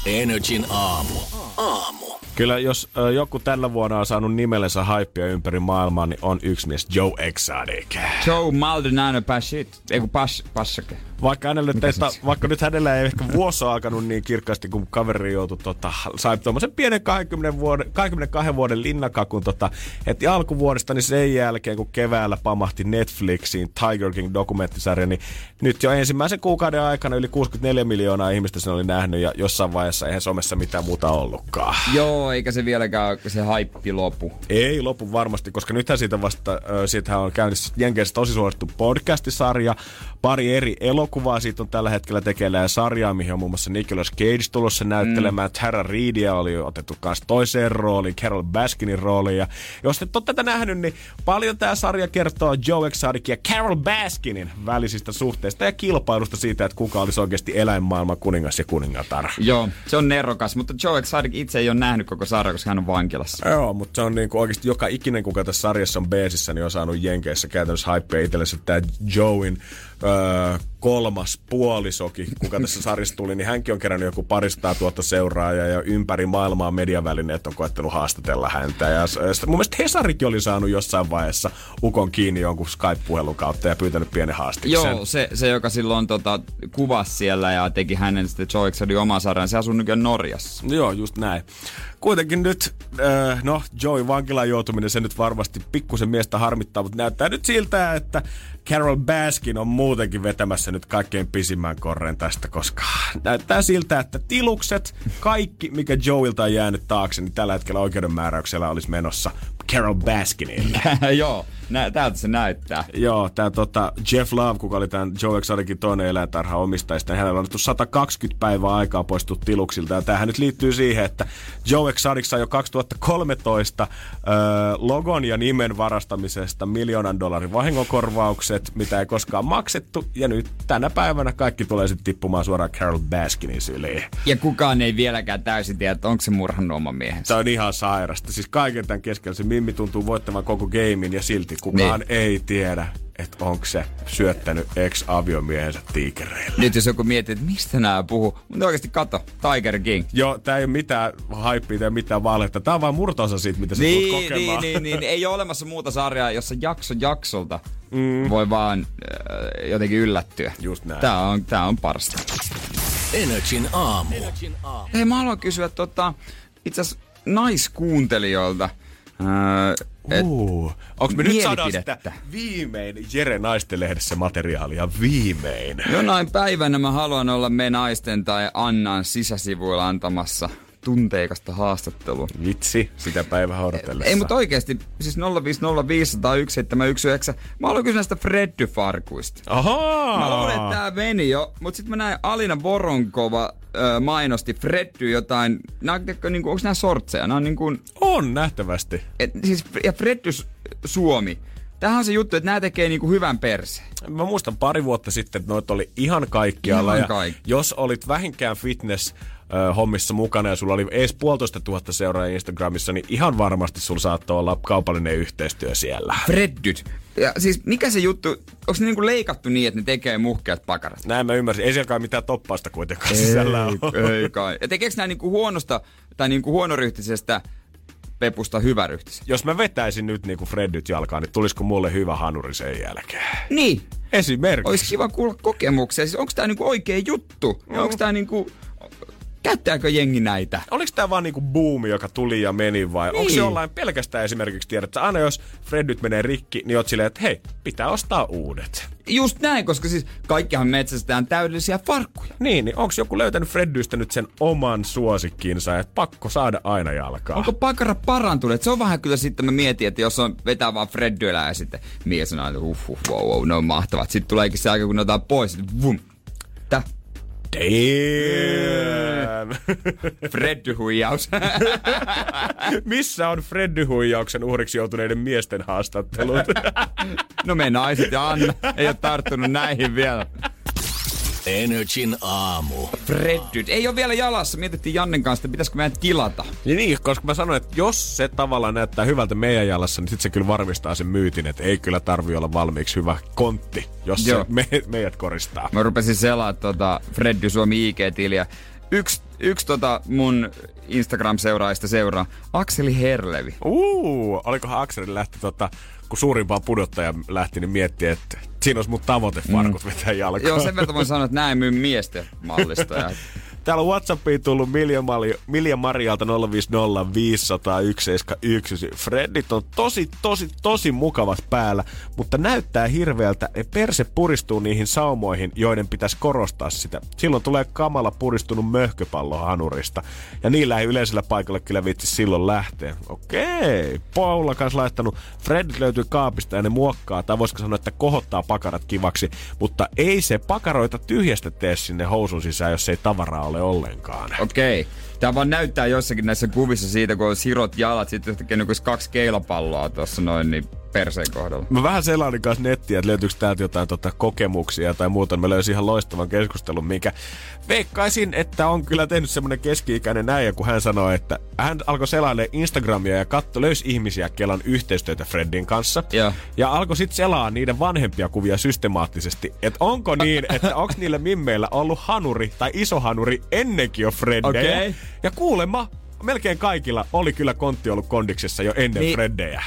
[SPEAKER 1] Energin aamu. Aamu.
[SPEAKER 2] Kyllä jos ö, joku tällä vuonna on saanut nimellensä haippia ympäri maailmaa, niin on yksi mies, Joe Exotic.
[SPEAKER 3] Joe Maldonado Pashit. Ei kun Pash, Pashake.
[SPEAKER 2] Vaikka, hänelle teistä, vaikka nyt hänellä ei ehkä vuosi alkanut niin kirkkaasti, kun kaveri joutui, tota, sai tuommoisen pienen 20 vuoden, 22 vuoden linnakakun tota, heti alkuvuodesta, niin sen jälkeen, kun keväällä pamahti Netflixiin Tiger King dokumenttisarja, niin nyt jo ensimmäisen kuukauden aikana yli 64 miljoonaa ihmistä sen oli nähnyt ja jossain vaiheessa eihän somessa mitään muuta ollutkaan.
[SPEAKER 3] Joo, eikä se vieläkään se haippi lopu.
[SPEAKER 2] Ei lopu varmasti, koska nythän siitä vasta, ö, siitähän on käynnissä Jenkeissä tosi suosittu podcastisarja, pari eri elokuvaa siitä on tällä hetkellä tekeillä ja sarjaa, mihin on muun muassa Nicolas Cage tulossa näyttelemään, mm. Tara Reedia oli otettu kanssa toiseen rooliin, Carol Baskinin rooliin ja jos et ole tätä nähnyt, niin paljon tämä sarja kertoo Joe Exotic ja Carol Baskinin välisistä suhteista ja kilpailusta siitä, että kuka olisi oikeasti eläinmaailman kuningas ja kuningatar.
[SPEAKER 3] Joo, se on nerokas, mutta Joe Exotic itse ei ole nähnyt koko sarja, koska hän on vankilassa.
[SPEAKER 2] Joo, mutta se on niinku oikeasti joka ikinen, kuka tässä sarjassa on beesissä, niin on saanut Jenkeissä käytännössä hypeä itsellensä. Tämä Joein öö, kolmas puolisoki, kuka tässä sarjassa tuli, niin hänkin on kerännyt joku paristaa tuota seuraajaa ja ympäri maailmaa mediavälineet on koettanut haastatella häntä. Ja, s- mun mielestä Hesarikin oli saanut jossain vaiheessa Ukon kiinni jonkun Skype-puhelun kautta ja pyytänyt pienen haastiksen.
[SPEAKER 3] Joo, se, se joka silloin tota, kuvasi siellä ja teki hänen sitten Joe oma sarjan, se asuu nykyään Norjassa.
[SPEAKER 2] Joo, just näin. Kuitenkin nyt, äh, no Joey vankilaan joutuminen, se nyt varmasti pikkusen miestä harmittaa, mutta näyttää nyt siltä, että Carol Baskin on muutenkin vetämässä nyt kaikkein pisimmän korren tästä, koska näyttää siltä, että tilukset, kaikki mikä Joeilta on jäänyt taakse, niin tällä hetkellä oikeudenmääräyksellä olisi menossa Carol Baskinille.
[SPEAKER 3] Joo, nä, täältä se näyttää.
[SPEAKER 2] Joo, tämä tota Jeff Love, kuka oli tämän Joe Exoticin toinen eläintarha omistajista, niin hänellä on annettu 120 päivää aikaa poistua tiluksilta. Ja tämähän nyt liittyy siihen, että Joe Exotic sai jo 2013 äh, logon ja nimen varastamisesta miljoonan dollarin vahingonkorvaukset, mitä ei koskaan maksettu. Ja nyt tänä päivänä kaikki tulee sitten tippumaan suoraan Carol Baskinin syliin.
[SPEAKER 3] Ja kukaan ei vieläkään täysin tiedä, että onko se murhannut oman miehensä.
[SPEAKER 2] Se on ihan sairasta. Siis kaiken tämän keskellä se Mimmi tuntuu voittavan koko gamein ja silti kukaan niin. ei tiedä, että onko se syöttänyt ex-aviomiehensä tiikereille.
[SPEAKER 3] Nyt jos joku miettii, että mistä nämä puhuu, mutta oikeasti kato, Tiger King.
[SPEAKER 2] Joo, tää ei ole mitään hypeä tai mitään valhetta. Tää on vaan murtoosa siitä, mitä sä tulet
[SPEAKER 3] Niin, niin,
[SPEAKER 2] kokemaan.
[SPEAKER 3] niin, niin, ei ole olemassa muuta sarjaa, jossa jakso jaksolta mm. voi vaan äh, jotenkin yllättyä.
[SPEAKER 2] Just näin.
[SPEAKER 3] Tää on, tää on parasta.
[SPEAKER 1] Energin aamu.
[SPEAKER 3] Hei, mä haluan kysyä tota, itse asiassa naiskuuntelijoilta. Öö,
[SPEAKER 2] Uh, onks me nyt saadaan sitä viimein Jere Naisten-lehdessä materiaalia? Viimein.
[SPEAKER 3] Jonain päivänä mä haluan olla me naisten tai Annan sisäsivuilla antamassa tunteikasta haastattelua.
[SPEAKER 2] Vitsi, sitä päivää odotellessa.
[SPEAKER 3] Ei, mutta oikeasti, siis 050501719. Mä haluan kysyä näistä Freddy-farkuista.
[SPEAKER 2] Ahaa!
[SPEAKER 3] Mä luulen, että tää meni jo, mutta sitten mä näin Alina Voronkova ö, mainosti Freddy jotain, nää, niinku, onks nää sortseja? Nää on niinku,
[SPEAKER 2] On nähtävästi.
[SPEAKER 3] et, siis, ja Freddy Suomi. Tämähän on se juttu, että nämä tekee niinku hyvän perseen.
[SPEAKER 2] Mä muistan pari vuotta sitten, että noita oli ihan kaikkialla.
[SPEAKER 3] Ihan
[SPEAKER 2] ja
[SPEAKER 3] kaikki.
[SPEAKER 2] Jos olit vähinkään fitness ö, hommissa mukana ja sulla oli edes puolitoista tuhatta seuraajia Instagramissa, niin ihan varmasti sulla saattoi olla kaupallinen yhteistyö siellä.
[SPEAKER 3] Freddyt. Ja siis mikä se juttu, onko ne niinku leikattu niin, että ne tekee muhkeat pakarat?
[SPEAKER 2] Näin mä ymmärsin. Ei siellä kai mitään toppausta kuitenkaan sisällä ole.
[SPEAKER 3] ei kai. Ja tekeekö nämä niinku huonosta tai niinku huonoryhtisestä pepusta hyväryhtisen?
[SPEAKER 2] Jos mä vetäisin nyt niinku Freddyt jalkaan, niin tulisiko mulle hyvä hanuri sen jälkeen?
[SPEAKER 3] Niin.
[SPEAKER 2] Esimerkiksi.
[SPEAKER 3] Olisi kiva kuulla kokemuksia. Siis onko tämä niinku oikea juttu? Ja onko tämä niinku... Käyttääkö jengi näitä?
[SPEAKER 2] Oliko tämä vaan niinku buumi, joka tuli ja meni vai niin. onko se jollain pelkästään esimerkiksi tiedät, että aina jos Freddyt menee rikki, niin oot silleen, että hei, pitää ostaa uudet.
[SPEAKER 3] Just näin, koska siis kaikkihan metsästetään täydellisiä farkkuja.
[SPEAKER 2] Niin, niin onko joku löytänyt Freddystä nyt sen oman suosikkinsa, että pakko saada aina jalkaa?
[SPEAKER 3] Onko pakara parantunut? Et Se on vähän kyllä sitten mä mietin, että jos on vetää vaan Freddyllä ja sitten mies sanoo, että uh, uh, wow, wow, ne on mahtavat. Sitten tuleekin se aika, kun ne otetaan pois, vum.
[SPEAKER 2] Damn!
[SPEAKER 3] Freddy-huijaus.
[SPEAKER 2] Missä on Freddy-huijauksen uhriksi joutuneiden miesten haastattelut?
[SPEAKER 3] no me naiset ja Anna ei ole tarttunut näihin vielä.
[SPEAKER 1] Energin aamu.
[SPEAKER 3] Freddyt. Ei ole vielä jalassa. Mietittiin Jannen kanssa, että pitäisikö meidän tilata.
[SPEAKER 2] Ja niin, koska mä sanoin, että jos se tavallaan näyttää hyvältä meidän jalassa, niin sitten se kyllä varmistaa sen myytin, että ei kyllä tarvi olla valmiiksi hyvä kontti, jos
[SPEAKER 3] Joo.
[SPEAKER 2] se me, meidät koristaa.
[SPEAKER 3] Mä rupesin selaa tota Freddy Suomi IG-tiliä. Yksi, yksi tota mun Instagram-seuraajista seuraa Akseli Herlevi.
[SPEAKER 2] Uu, olikohan Akseli lähti tota, kun suurimpaan pudottaja lähti, niin mietti, että siinä olisi mun tavoitefarkut mm. vetää jalkaan.
[SPEAKER 3] Joo, sen verran voin sanoa, että näin myy miesten mallista. Ja
[SPEAKER 2] Täällä on Whatsappiin tullut Milja, Mali, Milja Marialta 050 501 Freddit on tosi, tosi, tosi mukavat päällä, mutta näyttää hirveältä. Ne perse puristuu niihin saumoihin, joiden pitäisi korostaa sitä. Silloin tulee kamala puristunut möhköpallo hanurista. Ja niillä ei yleisellä paikalla kyllä vitsi silloin lähteä. Okei. Paula kanssa laittanut. Freddit löytyy kaapista ja ne muokkaa, tai voisiko sanoa, että kohottaa pakarat kivaksi. Mutta ei se pakaroita tyhjästä tee sinne housun sisään, jos ei tavaraa ole ollenkaan.
[SPEAKER 3] Okei. Tää vaan näyttää jossakin näissä kuvissa siitä, kun on sirot jalat, sitten yhtäkkiä niin olisi kaksi keilapalloa tuossa noin, niin perseen kohdalla.
[SPEAKER 2] Mä vähän selailin kanssa nettiä, että löytyykö täältä jotain tota, kokemuksia tai muuta. Mä löysin ihan loistavan keskustelun, minkä veikkaisin, että on kyllä tehnyt semmonen keski-ikäinen äijä, kun hän sanoi, että hän alkoi selailemaan Instagramia ja katso, löysi ihmisiä, kelan yhteistyötä Freddin kanssa.
[SPEAKER 3] Joo.
[SPEAKER 2] Ja alkoi sitten selaa niiden vanhempia kuvia systemaattisesti. Että onko niin, että onko niillä mimmeillä ollut hanuri tai iso hanuri ennenkin jo Freddejä.
[SPEAKER 3] Okei.
[SPEAKER 2] Ja kuulemma, melkein kaikilla oli kyllä kontti ollut kondiksessa jo ennen
[SPEAKER 3] Niin.
[SPEAKER 2] niin. Freddejä.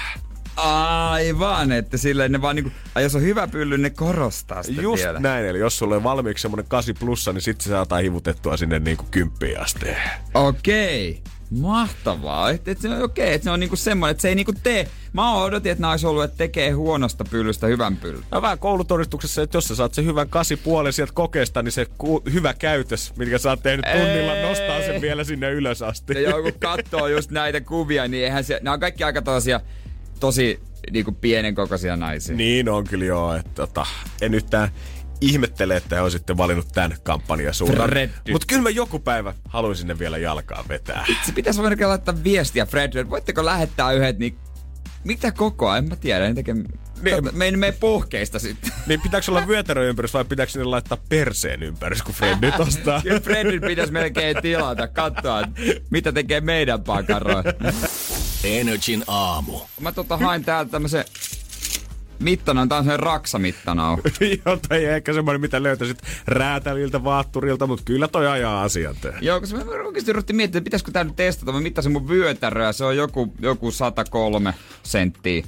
[SPEAKER 3] Aivan, että silleen ne vaan niinku, ai jos on hyvä pylly, ne korostaa sitä
[SPEAKER 2] Just
[SPEAKER 3] vielä.
[SPEAKER 2] näin, eli jos sulla on valmiiksi semmonen 8 plussa, niin sitten se saattaa hivutettua sinne niinku kymppiin asti.
[SPEAKER 3] Okei. Mahtavaa. Että et se on okei, että se on niinku semmoinen, että se ei niinku tee. Mä odotin, että olisi ollut, että tekee huonosta pyllystä hyvän pyllyn.
[SPEAKER 2] No vähän koulutodistuksessa, että jos sä saat sen hyvän kasi puolen sieltä kokeesta, niin se ku- hyvä käytös, minkä sä oot tehnyt tunnilla,
[SPEAKER 3] Ei.
[SPEAKER 2] nostaa sen vielä sinne ylös asti.
[SPEAKER 3] Ja joku katsoo just näitä kuvia, niin eihän se, nämä on kaikki aika tosia, tosi niinku pienen kokoisia naisia.
[SPEAKER 2] Niin on kyllä joo, että tota, en yhtään ihmettele, että he on sitten valinnut tämän kampanjan suunnan. Mutta kyllä mä joku päivä haluaisin ne vielä jalkaan vetää.
[SPEAKER 3] Se pitäisi voida laittaa viestiä Fred, voitteko lähettää yhdet, niin mitä kokoa, en mä tiedä. En tekee,
[SPEAKER 2] Niin.
[SPEAKER 3] me ei mene puhkeista sitten.
[SPEAKER 2] Niin pitääkö olla vyötäröympärys vai pitääkö sinne laittaa perseen ympärys, kun Fred nyt ostaa?
[SPEAKER 3] Kyllä Fredin pitäisi melkein tilata, katsoa, mitä tekee meidän pakaroin.
[SPEAKER 1] Energin aamu.
[SPEAKER 3] Mä tota hain täältä tämmösen mittanan, tää on se raksamittana.
[SPEAKER 2] Joo, tai ei ehkä semmoinen, mitä löytäisit räätäliltä, vaatturilta, mutta kyllä toi ajaa asiat.
[SPEAKER 3] Joo, koska mä oikeasti ruvettiin miettimään, että pitäisikö tää nyt testata. Mä mittasin mun vyötäröä, se on joku, joku 103 senttiä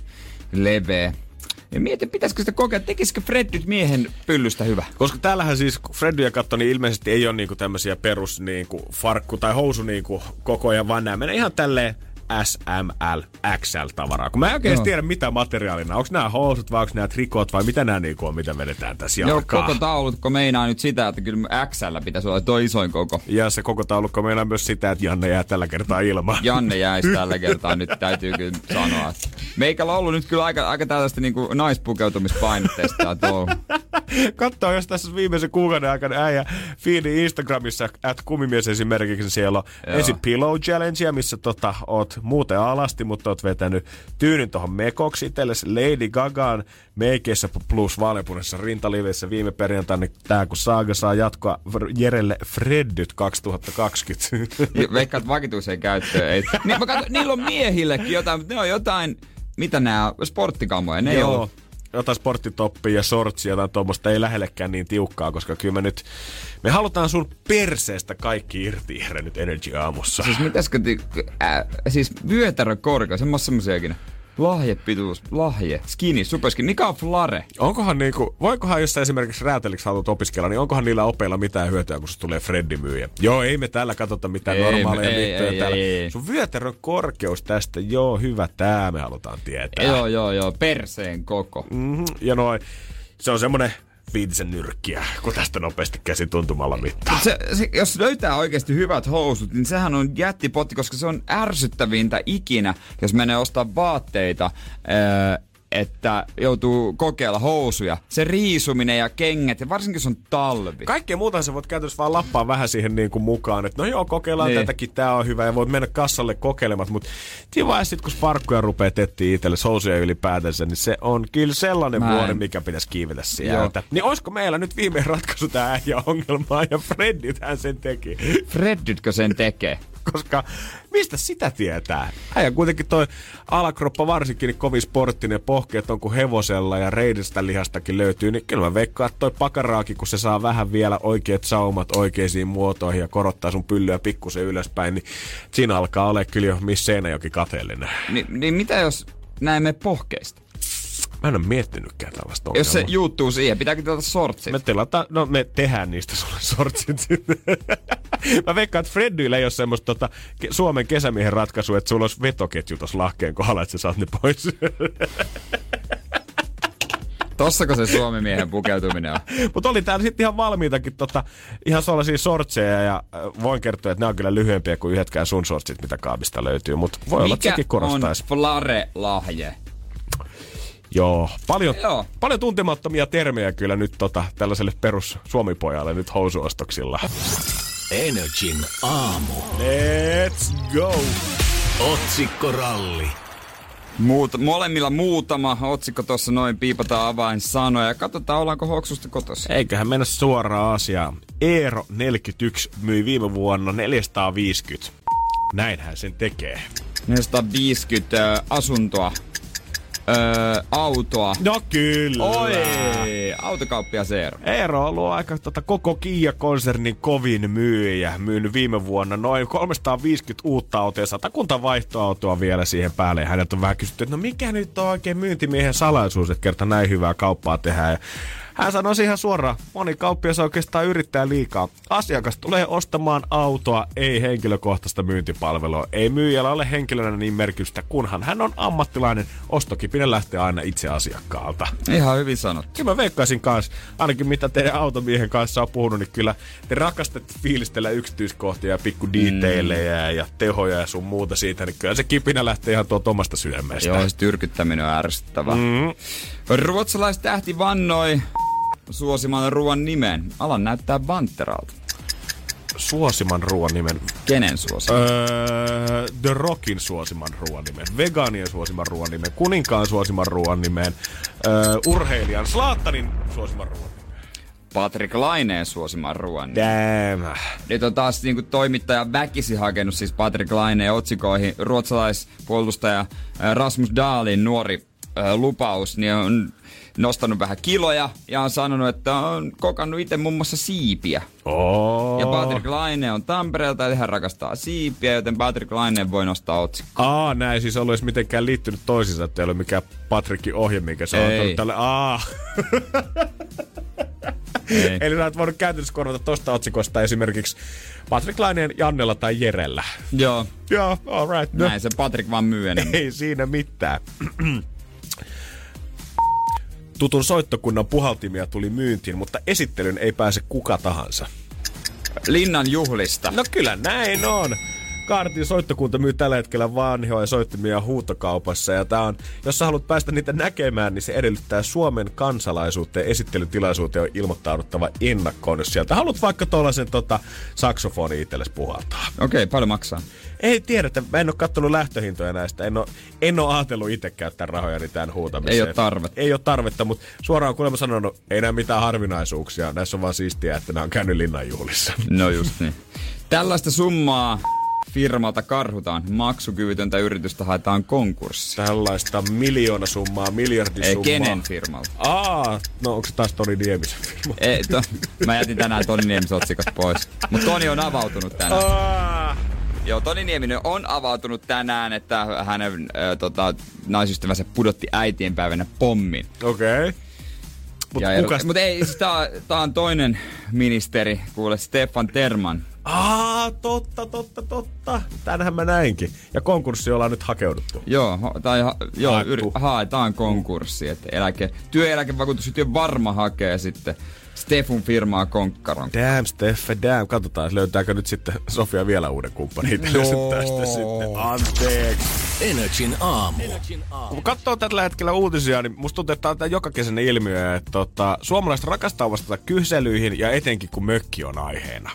[SPEAKER 3] leveä. Ja mietin, pitäisikö sitä kokeilla, tekisikö Fred nyt miehen pyllystä hyvä?
[SPEAKER 2] Koska täällähän siis, kun Freddyä katsoi, niin ilmeisesti ei ole niinku tämmöisiä perus niinku farkku- tai housu niinku kokoja, vaan nämä menee ihan tälleen SML, XL-tavaraa. Kun mä en oikein
[SPEAKER 3] Joo.
[SPEAKER 2] tiedä, mitä materiaalina. Onko nämä housut vai onko nämä trikot vai mitä nämä niinku on, mitä vedetään tässä
[SPEAKER 3] Joo,
[SPEAKER 2] jalkaan.
[SPEAKER 3] koko taulutko meinaa nyt sitä, että kyllä XL pitäisi olla toi isoin koko.
[SPEAKER 2] Ja se koko taulukko meillä myös sitä, että Janne jää tällä kertaa ilmaan.
[SPEAKER 3] Janne jäisi tällä kertaa nyt, täytyy kyllä sanoa. että Meikällä on ollut nyt kyllä aika, aika tällaista niinku naispukeutumispainotteista tää touhu.
[SPEAKER 2] Katso, jos tässä viimeisen kuukauden aikana äijä fiidi Instagramissa, at kumimies esimerkiksi, siellä on
[SPEAKER 3] Joo.
[SPEAKER 2] ensin pillow challengea, missä tota, oot muuten alasti, mutta oot vetänyt tyynin tuohon mekoksi itsellesi Lady Gagaan meikeissä plus vaaleanpunaisessa rintaliveissä viime perjantaina, tää kun Saaga saa jatkoa Jerelle Freddyt 2020.
[SPEAKER 3] Veikkaa, että vakituiseen käyttöön ei. Niin, mä katson, niillä on miehillekin jotain, mutta ne on jotain, mitä nämä sporttikammoja, ne ei
[SPEAKER 2] Joo.
[SPEAKER 3] ollut.
[SPEAKER 2] Jotain sporttitoppia ja shortsia, jotain tuommoista ei lähellekään niin tiukkaa, koska kyllä me nyt, me halutaan sun perseestä kaikki irti nyt Energy aamussa.
[SPEAKER 3] Siis mitäskö, ti- äh, siis vyötärö korkea, semmoista semmoisiakin. Lahjepituus, lahje, skinny, superskin. Mikä on flare?
[SPEAKER 2] Onkohan niinku, voikohan jos sä esimerkiksi rääteliksi haluat opiskella, niin onkohan niillä opeilla mitään hyötyä, kun se tulee Freddy myyjä? Joo, ei me täällä katsota mitään
[SPEAKER 3] Ei,
[SPEAKER 2] normaaleja
[SPEAKER 3] ei,
[SPEAKER 2] mittoja
[SPEAKER 3] ei,
[SPEAKER 2] täällä.
[SPEAKER 3] ei, ei.
[SPEAKER 2] Sun vyötärön korkeus tästä, joo, hyvä, tää me halutaan tietää.
[SPEAKER 3] Joo, joo, joo, perseen koko.
[SPEAKER 2] Mm-hmm. Ja noin, se on semmonen viitisen nyrkkiä, kun tästä nopeasti käsi tuntumalla mittaa.
[SPEAKER 3] Se, se, jos löytää oikeasti hyvät housut, niin sehän on jättipotti, koska se on ärsyttävintä ikinä, jos menee ostaa vaatteita, öö, että joutuu kokeilla housuja. Se riisuminen ja kengät, ja varsinkin jos on talvi.
[SPEAKER 2] Kaikkea muuta sä voit käytännössä vaan lappaa vähän siihen niin kuin mukaan, että no joo, kokeillaan
[SPEAKER 3] Niin.
[SPEAKER 2] tätäkin, tää on hyvä, ja voit mennä kassalle kokeilemaan, mutta vaiheessa sit, kun sparkkuja rupeaa tettiin itselle, sousuja ylipäätänsä, niin se on kyllä sellainen
[SPEAKER 3] Mä en-
[SPEAKER 2] vuori, mikä pitäisi kiivetä sieltä. Niin olisiko meillä nyt viimein ratkaisu tää äijä ongelmaa, ja Freddythän sen teki.
[SPEAKER 3] Freddytkö sen tekee?
[SPEAKER 2] Koska mistä sitä tietää? Äijä kuitenkin toi alakroppa varsinkin niin kovin sporttinen pohkeet on kuin hevosella ja reidistä lihastakin löytyy, niin kyllä mä veikkaan, että toi pakaraakin, kun se saa vähän vielä oikeat saumat oikeisiin muotoihin ja korottaa sun pyllyä pikkusen ylöspäin, niin siinä alkaa olla kyllä jo Miss Seinäjoki kateellinen.
[SPEAKER 3] Ni, niin mitä jos näemme pohkeista?
[SPEAKER 2] Mä en ole miettinytkään tällaista
[SPEAKER 3] Jos se
[SPEAKER 2] ongelmaa.
[SPEAKER 3] juuttuu siihen, pitääkö tilata sortsit?
[SPEAKER 2] Me tilata, no me tehdään niistä sulle sortsit sitten. Mä veikkaan, että Freddyllä ei ole semmoista tota, Suomen kesämiehen ratkaisu, että sulla olisi vetoketju tuossa lahkeen kohdalla, että sä saat ne pois.
[SPEAKER 3] Tossako se suomimiehen pukeutuminen on?
[SPEAKER 2] Mutta oli täällä sitten ihan valmiitakin tota, ihan sellaisia sortseja ja äh, voin kertoa, että nämä on kyllä lyhyempiä kuin yhdetkään sun sortsit, mitä kaapista löytyy, mutta voi olla, että
[SPEAKER 3] Mikä
[SPEAKER 2] sekin korostaisi.
[SPEAKER 3] on flare-lahje?
[SPEAKER 2] Joo, paljon,
[SPEAKER 3] Joo.
[SPEAKER 2] paljon tuntemattomia termejä kyllä nyt tota, tällaiselle perus suomipojalle nyt housuostoksilla.
[SPEAKER 1] Energin aamu.
[SPEAKER 2] Let's go!
[SPEAKER 1] Otsikkoralli.
[SPEAKER 3] Muut, molemmilla muutama otsikko tuossa noin piipataan avainsanoja. Katsotaan, ollaanko hoksusta kotossa.
[SPEAKER 2] Eiköhän mennä suoraan asiaan. Eero 41 myi viime vuonna 450. Näinhän sen tekee.
[SPEAKER 3] 450 ö, asuntoa. Öö, autoa.
[SPEAKER 2] No kyllä.
[SPEAKER 3] Oi, autokauppia Eero.
[SPEAKER 2] Eero on ollut aika tota, koko Kia-konsernin kovin myyjä. Myynyt viime vuonna noin 350 uutta autoa ja satakunta vaihtoautoa vielä siihen päälle. Ja häneltä on vähän kysytty, että no mikä nyt on oikein myyntimiehen salaisuus, että kerta näin hyvää kauppaa tehdään. Ja hän sanoi ihan suoraan, moni kauppias oikeastaan yrittää liikaa. Asiakas tulee ostamaan autoa, ei henkilökohtaista myyntipalvelua. Ei myyjällä ole henkilönä niin merkitystä, kunhan hän on ammattilainen. Ostokipinen lähtee aina itse asiakkaalta.
[SPEAKER 3] Ihan hyvin sanottu.
[SPEAKER 2] Kyllä mä veikkaisin kanssa, ainakin mitä teidän automiehen kanssa on puhunut, niin kyllä te rakastatte fiilistellä yksityiskohtia ja pikku detaileja mm. ja tehoja ja sun muuta siitä, niin kyllä se kipinä lähtee ihan tuolta omasta sydämestä.
[SPEAKER 3] Joo, se tyrkyttäminen on ärsyttävää. Mm. Ruotsalaistähti vannoi suosimaan ruoan nimen. Alan näyttää Vanteralta.
[SPEAKER 2] Suosiman ruoan nimen.
[SPEAKER 3] Kenen suosiman?
[SPEAKER 2] Öö, The Rockin suosiman ruoan nimen. Vegaanien suosiman ruoan nimen. Kuninkaan suosiman ruoan nimen. Öö, urheilijan Slaattanin suosiman ruoan nimen.
[SPEAKER 3] Patrick Laineen suosiman ruoan.
[SPEAKER 2] Damn.
[SPEAKER 3] Nyt on taas niinku toimittaja väkisi hakenut siis Patrick Laineen otsikoihin. Ruotsalaispuolustaja Rasmus Dahlin nuori ää, lupaus, niin on nostanut vähän kiloja ja on sanonut, että on kokannut itse muun muassa siipiä.
[SPEAKER 2] Oh.
[SPEAKER 3] Ja Patrick Laine on Tampereelta ja hän rakastaa siipiä, joten Patrick Laine voi nostaa otsikko.
[SPEAKER 2] Aa, näin siis ollut edes mitenkään liittynyt toisiinsa, että ei ole mikään Patrickin ohje, mikä se on tälle. Aa.
[SPEAKER 3] Ei.
[SPEAKER 2] Eli sä oot voinut käytännössä korvata tosta otsikosta esimerkiksi Patrick Laineen Jannella tai Jerellä.
[SPEAKER 3] Joo,
[SPEAKER 2] Joo, alright. No,
[SPEAKER 3] näin se Patrick vaan enemmän.
[SPEAKER 2] ei siinä mitään. Tutun soittokunnan puhaltimia tuli myyntiin, mutta esittelyn ei pääse kuka tahansa.
[SPEAKER 3] Linnan juhlista.
[SPEAKER 2] No kyllä näin on. Kaartin soittokunta myy tällä hetkellä vanhoja soittimia huutokaupassa ja tää on, jos sä haluat päästä niitä näkemään, niin se edellyttää Suomen kansalaisuuteen esittelytilaisuuteen on ilmoittauduttava ennakkoon, jos sieltä haluat vaikka tuollaisen tota, saksofoni itsellesi puhaltaa.
[SPEAKER 3] Okei, okay, paljon maksaa.
[SPEAKER 2] Ei tiedetä, mä en ole kattonut lähtöhintoja näistä, en ole, en ole ajatellut itse käyttää rahojani tämän huutamiseen.
[SPEAKER 3] Ei ole tarvetta.
[SPEAKER 2] Ei ole tarvetta, mutta suoraan kuulemma sanonut, ei näe mitään harvinaisuuksia, näissä on vaan siistiä, että nämä on käynyt linnanjuhlissa.
[SPEAKER 3] No just niin. Tällaista summaa firmalta karhutaan. Maksukyvytöntä yritystä haetaan konkurssi.
[SPEAKER 2] Tällaista miljoonasummaa,
[SPEAKER 3] Ei,
[SPEAKER 2] miljardisummaa.
[SPEAKER 3] kenen firmalta?
[SPEAKER 2] Aa, no onko se taas Toni Niemisen firma?
[SPEAKER 3] Ei, to, mä jätin tänään Toni Niemisen otsikot pois. Mutta Toni on avautunut tänään.
[SPEAKER 2] Aa,
[SPEAKER 3] Joo, Toni Nieminen on avautunut tänään, että hänen äh, tota, naisystävänsä pudotti äitienpäivänä pommin.
[SPEAKER 2] okei. Okay. Mutta kukas?
[SPEAKER 3] Mutta ei, siis tää, tää on toinen ministeri, kuule Stefan Terman.
[SPEAKER 2] Aa, totta, totta, totta. Tänhän mä näinkin. Ja konkurssi ollaan nyt hakeuduttu.
[SPEAKER 3] Joo, tai ha, joo,
[SPEAKER 2] Haettu.
[SPEAKER 3] yri, haetaan konkurssi, että eläke, työeläkevakuutusyhtiö varma hakee sitten Stefun firmaa konkkaron.
[SPEAKER 2] Damn, Steffe, damn. Katsotaan, löytääkö nyt sitten Sofia vielä uuden kumppanin itsellensä tästä sitten. Anteeksi.
[SPEAKER 1] Energin aamu.
[SPEAKER 2] Kun katsoo tällä hetkellä uutisia, niin musta tuntuu, että tää on tää jokakesäinen ilmiö, että tota, suomalaiset rakastaa vastata kyselyihin ja etenkin kun mökki on aiheena.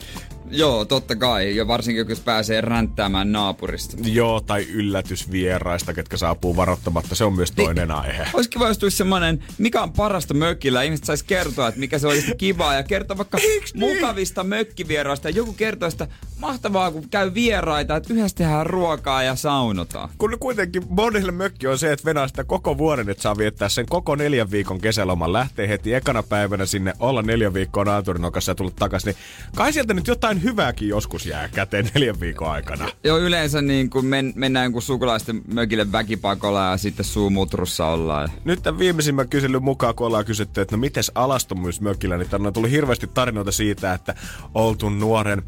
[SPEAKER 3] Joo, totta kai, ja varsinkin jos pääsee ränttäämään naapurista.
[SPEAKER 2] Joo, tai yllätysvieraista, ketkä saapuu varoittamatta. Se on myös toinen aihe.
[SPEAKER 3] Olisi kiva, jos tulisi semmonen, mikä on parasta mökillä. Ihmiset sais kertoa, että mikä se olisi kivaa ja kertoa vaikka mukavista mökkivieroista. Ja joku kertoo sitä mahtavaa, kun käy vieraita, että yhdessä tehdään ruokaa ja saunotaan.
[SPEAKER 2] Kun kuitenkin monille mökki on se, että venää sitä koko vuoden, että saa viettää sen koko neljän viikon kesäloman. Lähtee heti ekana päivänä sinne olla neljän viikkoa naaturinokassa ja tulla takaisin. Niin kai sieltä nyt jotain hyvääkin joskus jää käteen neljän viikon aikana.
[SPEAKER 3] Joo, yleensä niin kun men, mennään jonkun sukulaisten mökille väkipakolla ja sitten suumutrussa ollaan.
[SPEAKER 2] Nyt tämän viimeisimmän kyselyn mukaan, kun ollaan kysytty, että no mites alastomuusmökillä, niin tänne tuli hirveästi tarinoita siitä, että oltu nuoren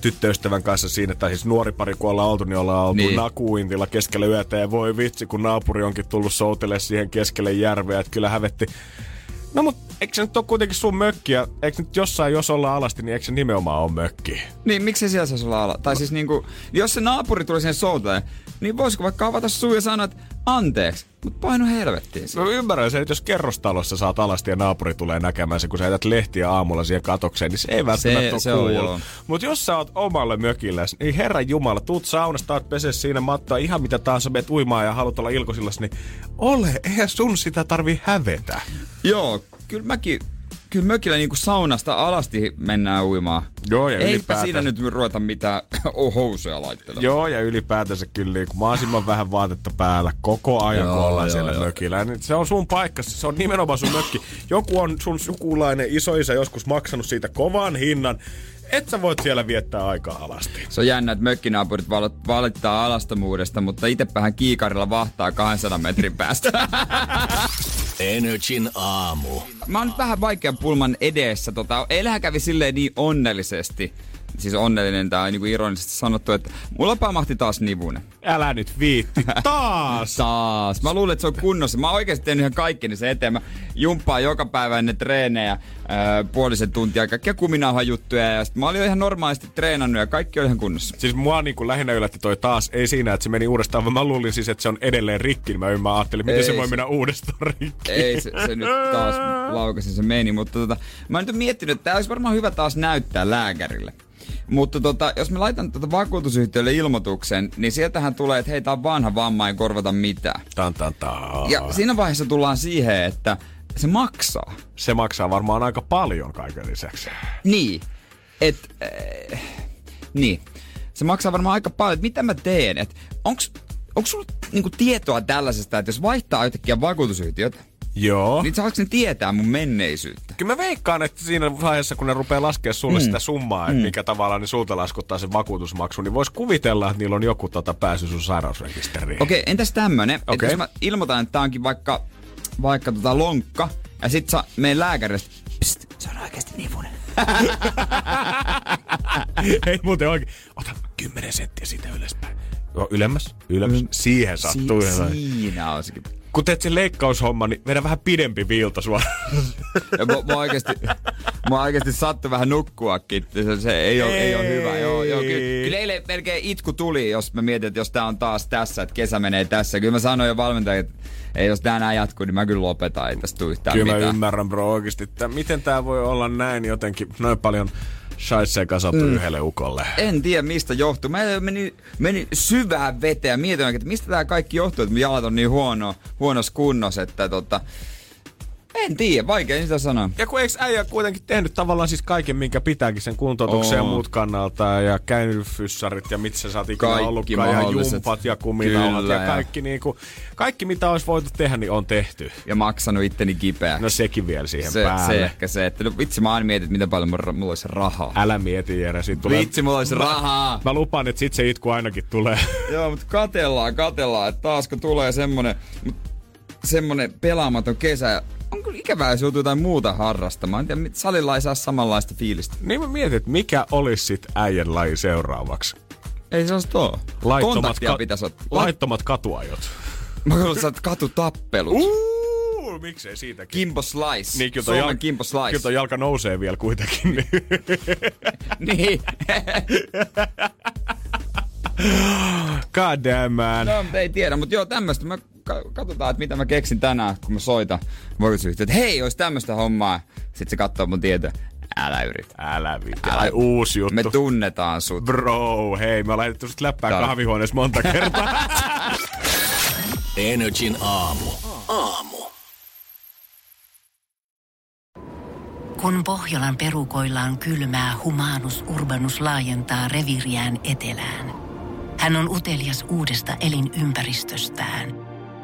[SPEAKER 2] tyttöystävän kanssa siinä, tai siis nuori pari kun ollaan oltu, niin ollaan oltu niin. Nakuintilla keskellä yötä, ja voi vitsi, kun naapuri onkin tullut soutele siihen keskelle järveä, että kyllä hävetti. No mut eikö se nyt ole kuitenkin sun mökki, ja eikö nyt jossain, jos ollaan alasti, niin eikö se nimenomaan ole mökki?
[SPEAKER 3] Niin, miksi se siellä saisi olla ala? Tai siis niinku, jos se naapuri tuli siihen souteen, niin voisiko vaikka avata suu ja sanoa, että anteeksi, Mut paino helvettiin.
[SPEAKER 2] Mä ymmärrän sen, että jos kerrostalossa saat alasti ja naapuri tulee näkemään se, kun sä jätät lehtiä aamulla siihen katokseen, niin se ei välttämättä
[SPEAKER 3] Se-
[SPEAKER 2] ole cool. Mut jos sä oot omalle mökillä, niin herran jumala, tuut saunasta, oot pese siinä mattoa, ihan mitä tahansa meet uimaan ja haluat olla ilkosillas, niin ole, eihän sun sitä tarvi hävetä.
[SPEAKER 3] Joo, kyllä mäkin, kyllä mökillä niinku saunasta alasti mennään uimaan.
[SPEAKER 2] Joo, ja
[SPEAKER 3] Eipä
[SPEAKER 2] ylipäätään-
[SPEAKER 3] siinä nyt ruveta mitään housuja laittelemaan.
[SPEAKER 2] Joo, ja ylipäätänsä kyllä niin kuin mahdollisimman vähän vaatetta päällä koko ajan, kun
[SPEAKER 3] Joo,
[SPEAKER 2] ollaan
[SPEAKER 3] joo,
[SPEAKER 2] siellä
[SPEAKER 3] joo.
[SPEAKER 2] mökillä. Niin se on sun paikka, se on nimenomaan sun mökki. Joku on sun sukulainen isoisä joskus maksanut siitä kovan hinnan, että sä voit siellä viettää aikaa alasti.
[SPEAKER 3] Se on jännä, että mökkinaapurit valittaa alastomuudesta, mutta itsepähän kiikarilla vahtaa 200 metrin päästä.
[SPEAKER 1] Energin aamu.
[SPEAKER 3] Mä oon nyt vähän vaikean pulman edessä. Tota, eilähän kävi silleen niin onnellisesti. Siis onnellinen tai niinku ironisesti sanottu, että mulla pamahti taas nivunen.
[SPEAKER 2] Älä nyt viitti. Taas!
[SPEAKER 3] Taas. Mä luulen, että se on kunnossa. Mä oon oikeasti tehnyt ihan kaikkeni sen eteen. Mä jumppaan joka päivä ennen treenejä ää, puolisen tuntia kaikkia kuminauhan juttuja. Ja sit mä olin ihan normaalisti treenannut ja kaikki oli ihan kunnossa.
[SPEAKER 2] Siis mua niin kuin lähinnä yllätti toi taas, ei siinä, että se meni uudestaan, vaan mä luulin siis, että se on edelleen rikki. niin Mä ymmärrän, ajattelin, miten
[SPEAKER 3] Ei
[SPEAKER 2] se voi
[SPEAKER 3] se-
[SPEAKER 2] mennä uudestaan rikki.
[SPEAKER 3] Ei se, se nyt taas laukasi se meni, mutta tota, mä nyt miettinyt, että tää olisi varmaan hyvä taas näyttää lääkärille. Mutta tota, jos mä laitan tätä vakuutusyhtiölle ilmoituksen, niin sieltähän tulee, että hei, tää on vanha vamma, ei korvata mitään.
[SPEAKER 2] Tan, tan, tan.
[SPEAKER 3] Ja siinä vaiheessa tullaan siihen, että se maksaa.
[SPEAKER 2] Se maksaa varmaan aika paljon kaiken lisäksi.
[SPEAKER 3] Niin. Et, äh, niin. Se maksaa varmaan aika paljon. Et mitä mä teen? Et onks, onks sulla niinku tietoa tällaisesta, että jos vaihtaa yhtäkkiä vakuutusyhtiötä,
[SPEAKER 2] Joo.
[SPEAKER 3] niin saako ne tietää mun menneisyyttä?
[SPEAKER 2] Kyllä mä veikkaan, että siinä vaiheessa, kun ne rupeaa laskemaan sulle mm. sitä summaa, että mikä tavallaan ne sulta laskuttaa sen vakuutusmaksu, niin vois kuvitella, että niillä on joku tota pääsy sun sairausrekisteriin.
[SPEAKER 3] Okei, entäs tämmönen, okay. että jos mä ilmoitan, että tää onkin vaikka, vaikka tota lonkka, ja sit sä meidän lääkäristä, pst, se on oikeasti nivunen.
[SPEAKER 2] Ei muuten oikein. Ota 10 senttiä siitä ylöspäin. Ylemmäs, ylemmäs. Siihen sattuu.
[SPEAKER 3] Si-
[SPEAKER 2] Si-
[SPEAKER 3] siinä on sekin.
[SPEAKER 2] Kun teet sen leikkaushomman, niin vedä vähän pidempi viilta sua.
[SPEAKER 3] Ja mä, mä oikeesti, mä oikeesti sattui vähän nukkuakin. Se, se ei, ole, ei ole hyvä. Joo, joo, kyllä, kyllä eilen melkein itku tuli, jos mä mietin, että jos tää on taas tässä, että kesä menee tässä. Kyllä mä sanoin jo valmentajalle, että ei, jos tää näin jatkuu, niin mä kyllä lopetan, ei tästä tule yhtään
[SPEAKER 2] Kyllä mä
[SPEAKER 3] mitään.
[SPEAKER 2] ymmärrän bro oikeesti, että miten tää voi olla näin jotenkin, noin paljon shaisee kasattu mm. yhdelle ukolle.
[SPEAKER 3] En tiedä mistä johtuu. Mä meni, meni syvään veteen ja mietin oikein, että mistä tämä kaikki johtuu, että jalat on niin huono, huonossa kunnossa, että tota, en tiedä, vaikea sitä sanoa.
[SPEAKER 2] Ja kun eikö äijä kuitenkin tehnyt tavallaan siis kaiken, minkä pitääkin sen kuntoutuksen ja muut kannalta ja käynyt fyssarit ja mitssä sä oot ikinä
[SPEAKER 3] Kaikki
[SPEAKER 2] ollutkaan ja jumpat ja kuminauhat ja
[SPEAKER 3] ja-
[SPEAKER 2] kaikki, niinku, kaikki mitä olisi voitu tehdä, niin on tehty.
[SPEAKER 3] Ja maksanut itteni kipeä.
[SPEAKER 2] No sekin vielä siihen
[SPEAKER 3] se,
[SPEAKER 2] päälle.
[SPEAKER 3] se ehkä se, että no vitsi mä aina mietin, miten paljon mulla, mulla olisi rahaa.
[SPEAKER 2] Älä mieti Jere, siitä tulee...
[SPEAKER 3] Vitsi, mulla olisi rahaa.
[SPEAKER 2] Mä lupaan, että sit se itku ainakin tulee.
[SPEAKER 3] Joo, mutta katellaan, katellaan, että taasko tulee semmonen, semmonen pelaamaton kesä. On kyllä ikävää, jos joutuu jotain muuta harrastamaan. En tiedä, salilla ei saa samanlaista fiilistä.
[SPEAKER 2] niin mä mietin, että mikä olisi sit äijän laji seuraavaksi.
[SPEAKER 3] Ei se olisi tuo. Kontaktia pitäisi ottaa.
[SPEAKER 2] laittomat katuajot.
[SPEAKER 3] Mä kuulen, että katutappelut.
[SPEAKER 2] Uh, miksei siitäkin?
[SPEAKER 3] Kimbo Slice.
[SPEAKER 2] Niin, kyllä
[SPEAKER 3] Suomen
[SPEAKER 2] jal-
[SPEAKER 3] Kimbo
[SPEAKER 2] kyllä
[SPEAKER 3] Slice.
[SPEAKER 2] toi jalka nousee vielä kuitenkin. Niin.
[SPEAKER 3] niin.
[SPEAKER 2] God damn man.
[SPEAKER 3] no, ei tiedä, mutta joo, tämmöstä. Mä ka- katsotaan, että mitä mä keksin tänään, kun mä soitan vakuutusyhtiöön. Että hei, olisi tämmöistä hommaa. Sitten se katsoo mun tietoa. Älä yritä.
[SPEAKER 2] Älä vittu.
[SPEAKER 3] Älä.
[SPEAKER 2] Uusi juttu.
[SPEAKER 3] Me tunnetaan sut.
[SPEAKER 2] Bro, hei, ollaan laitettu sut läppää
[SPEAKER 3] Tää-
[SPEAKER 2] kahvihuoneessa monta kertaa.
[SPEAKER 1] Energin aamu. Aamu.
[SPEAKER 10] Kun Pohjolan perukoillaan kylmää, humanus urbanus laajentaa reviriään etelään. Hän on utelias uudesta elinympäristöstään.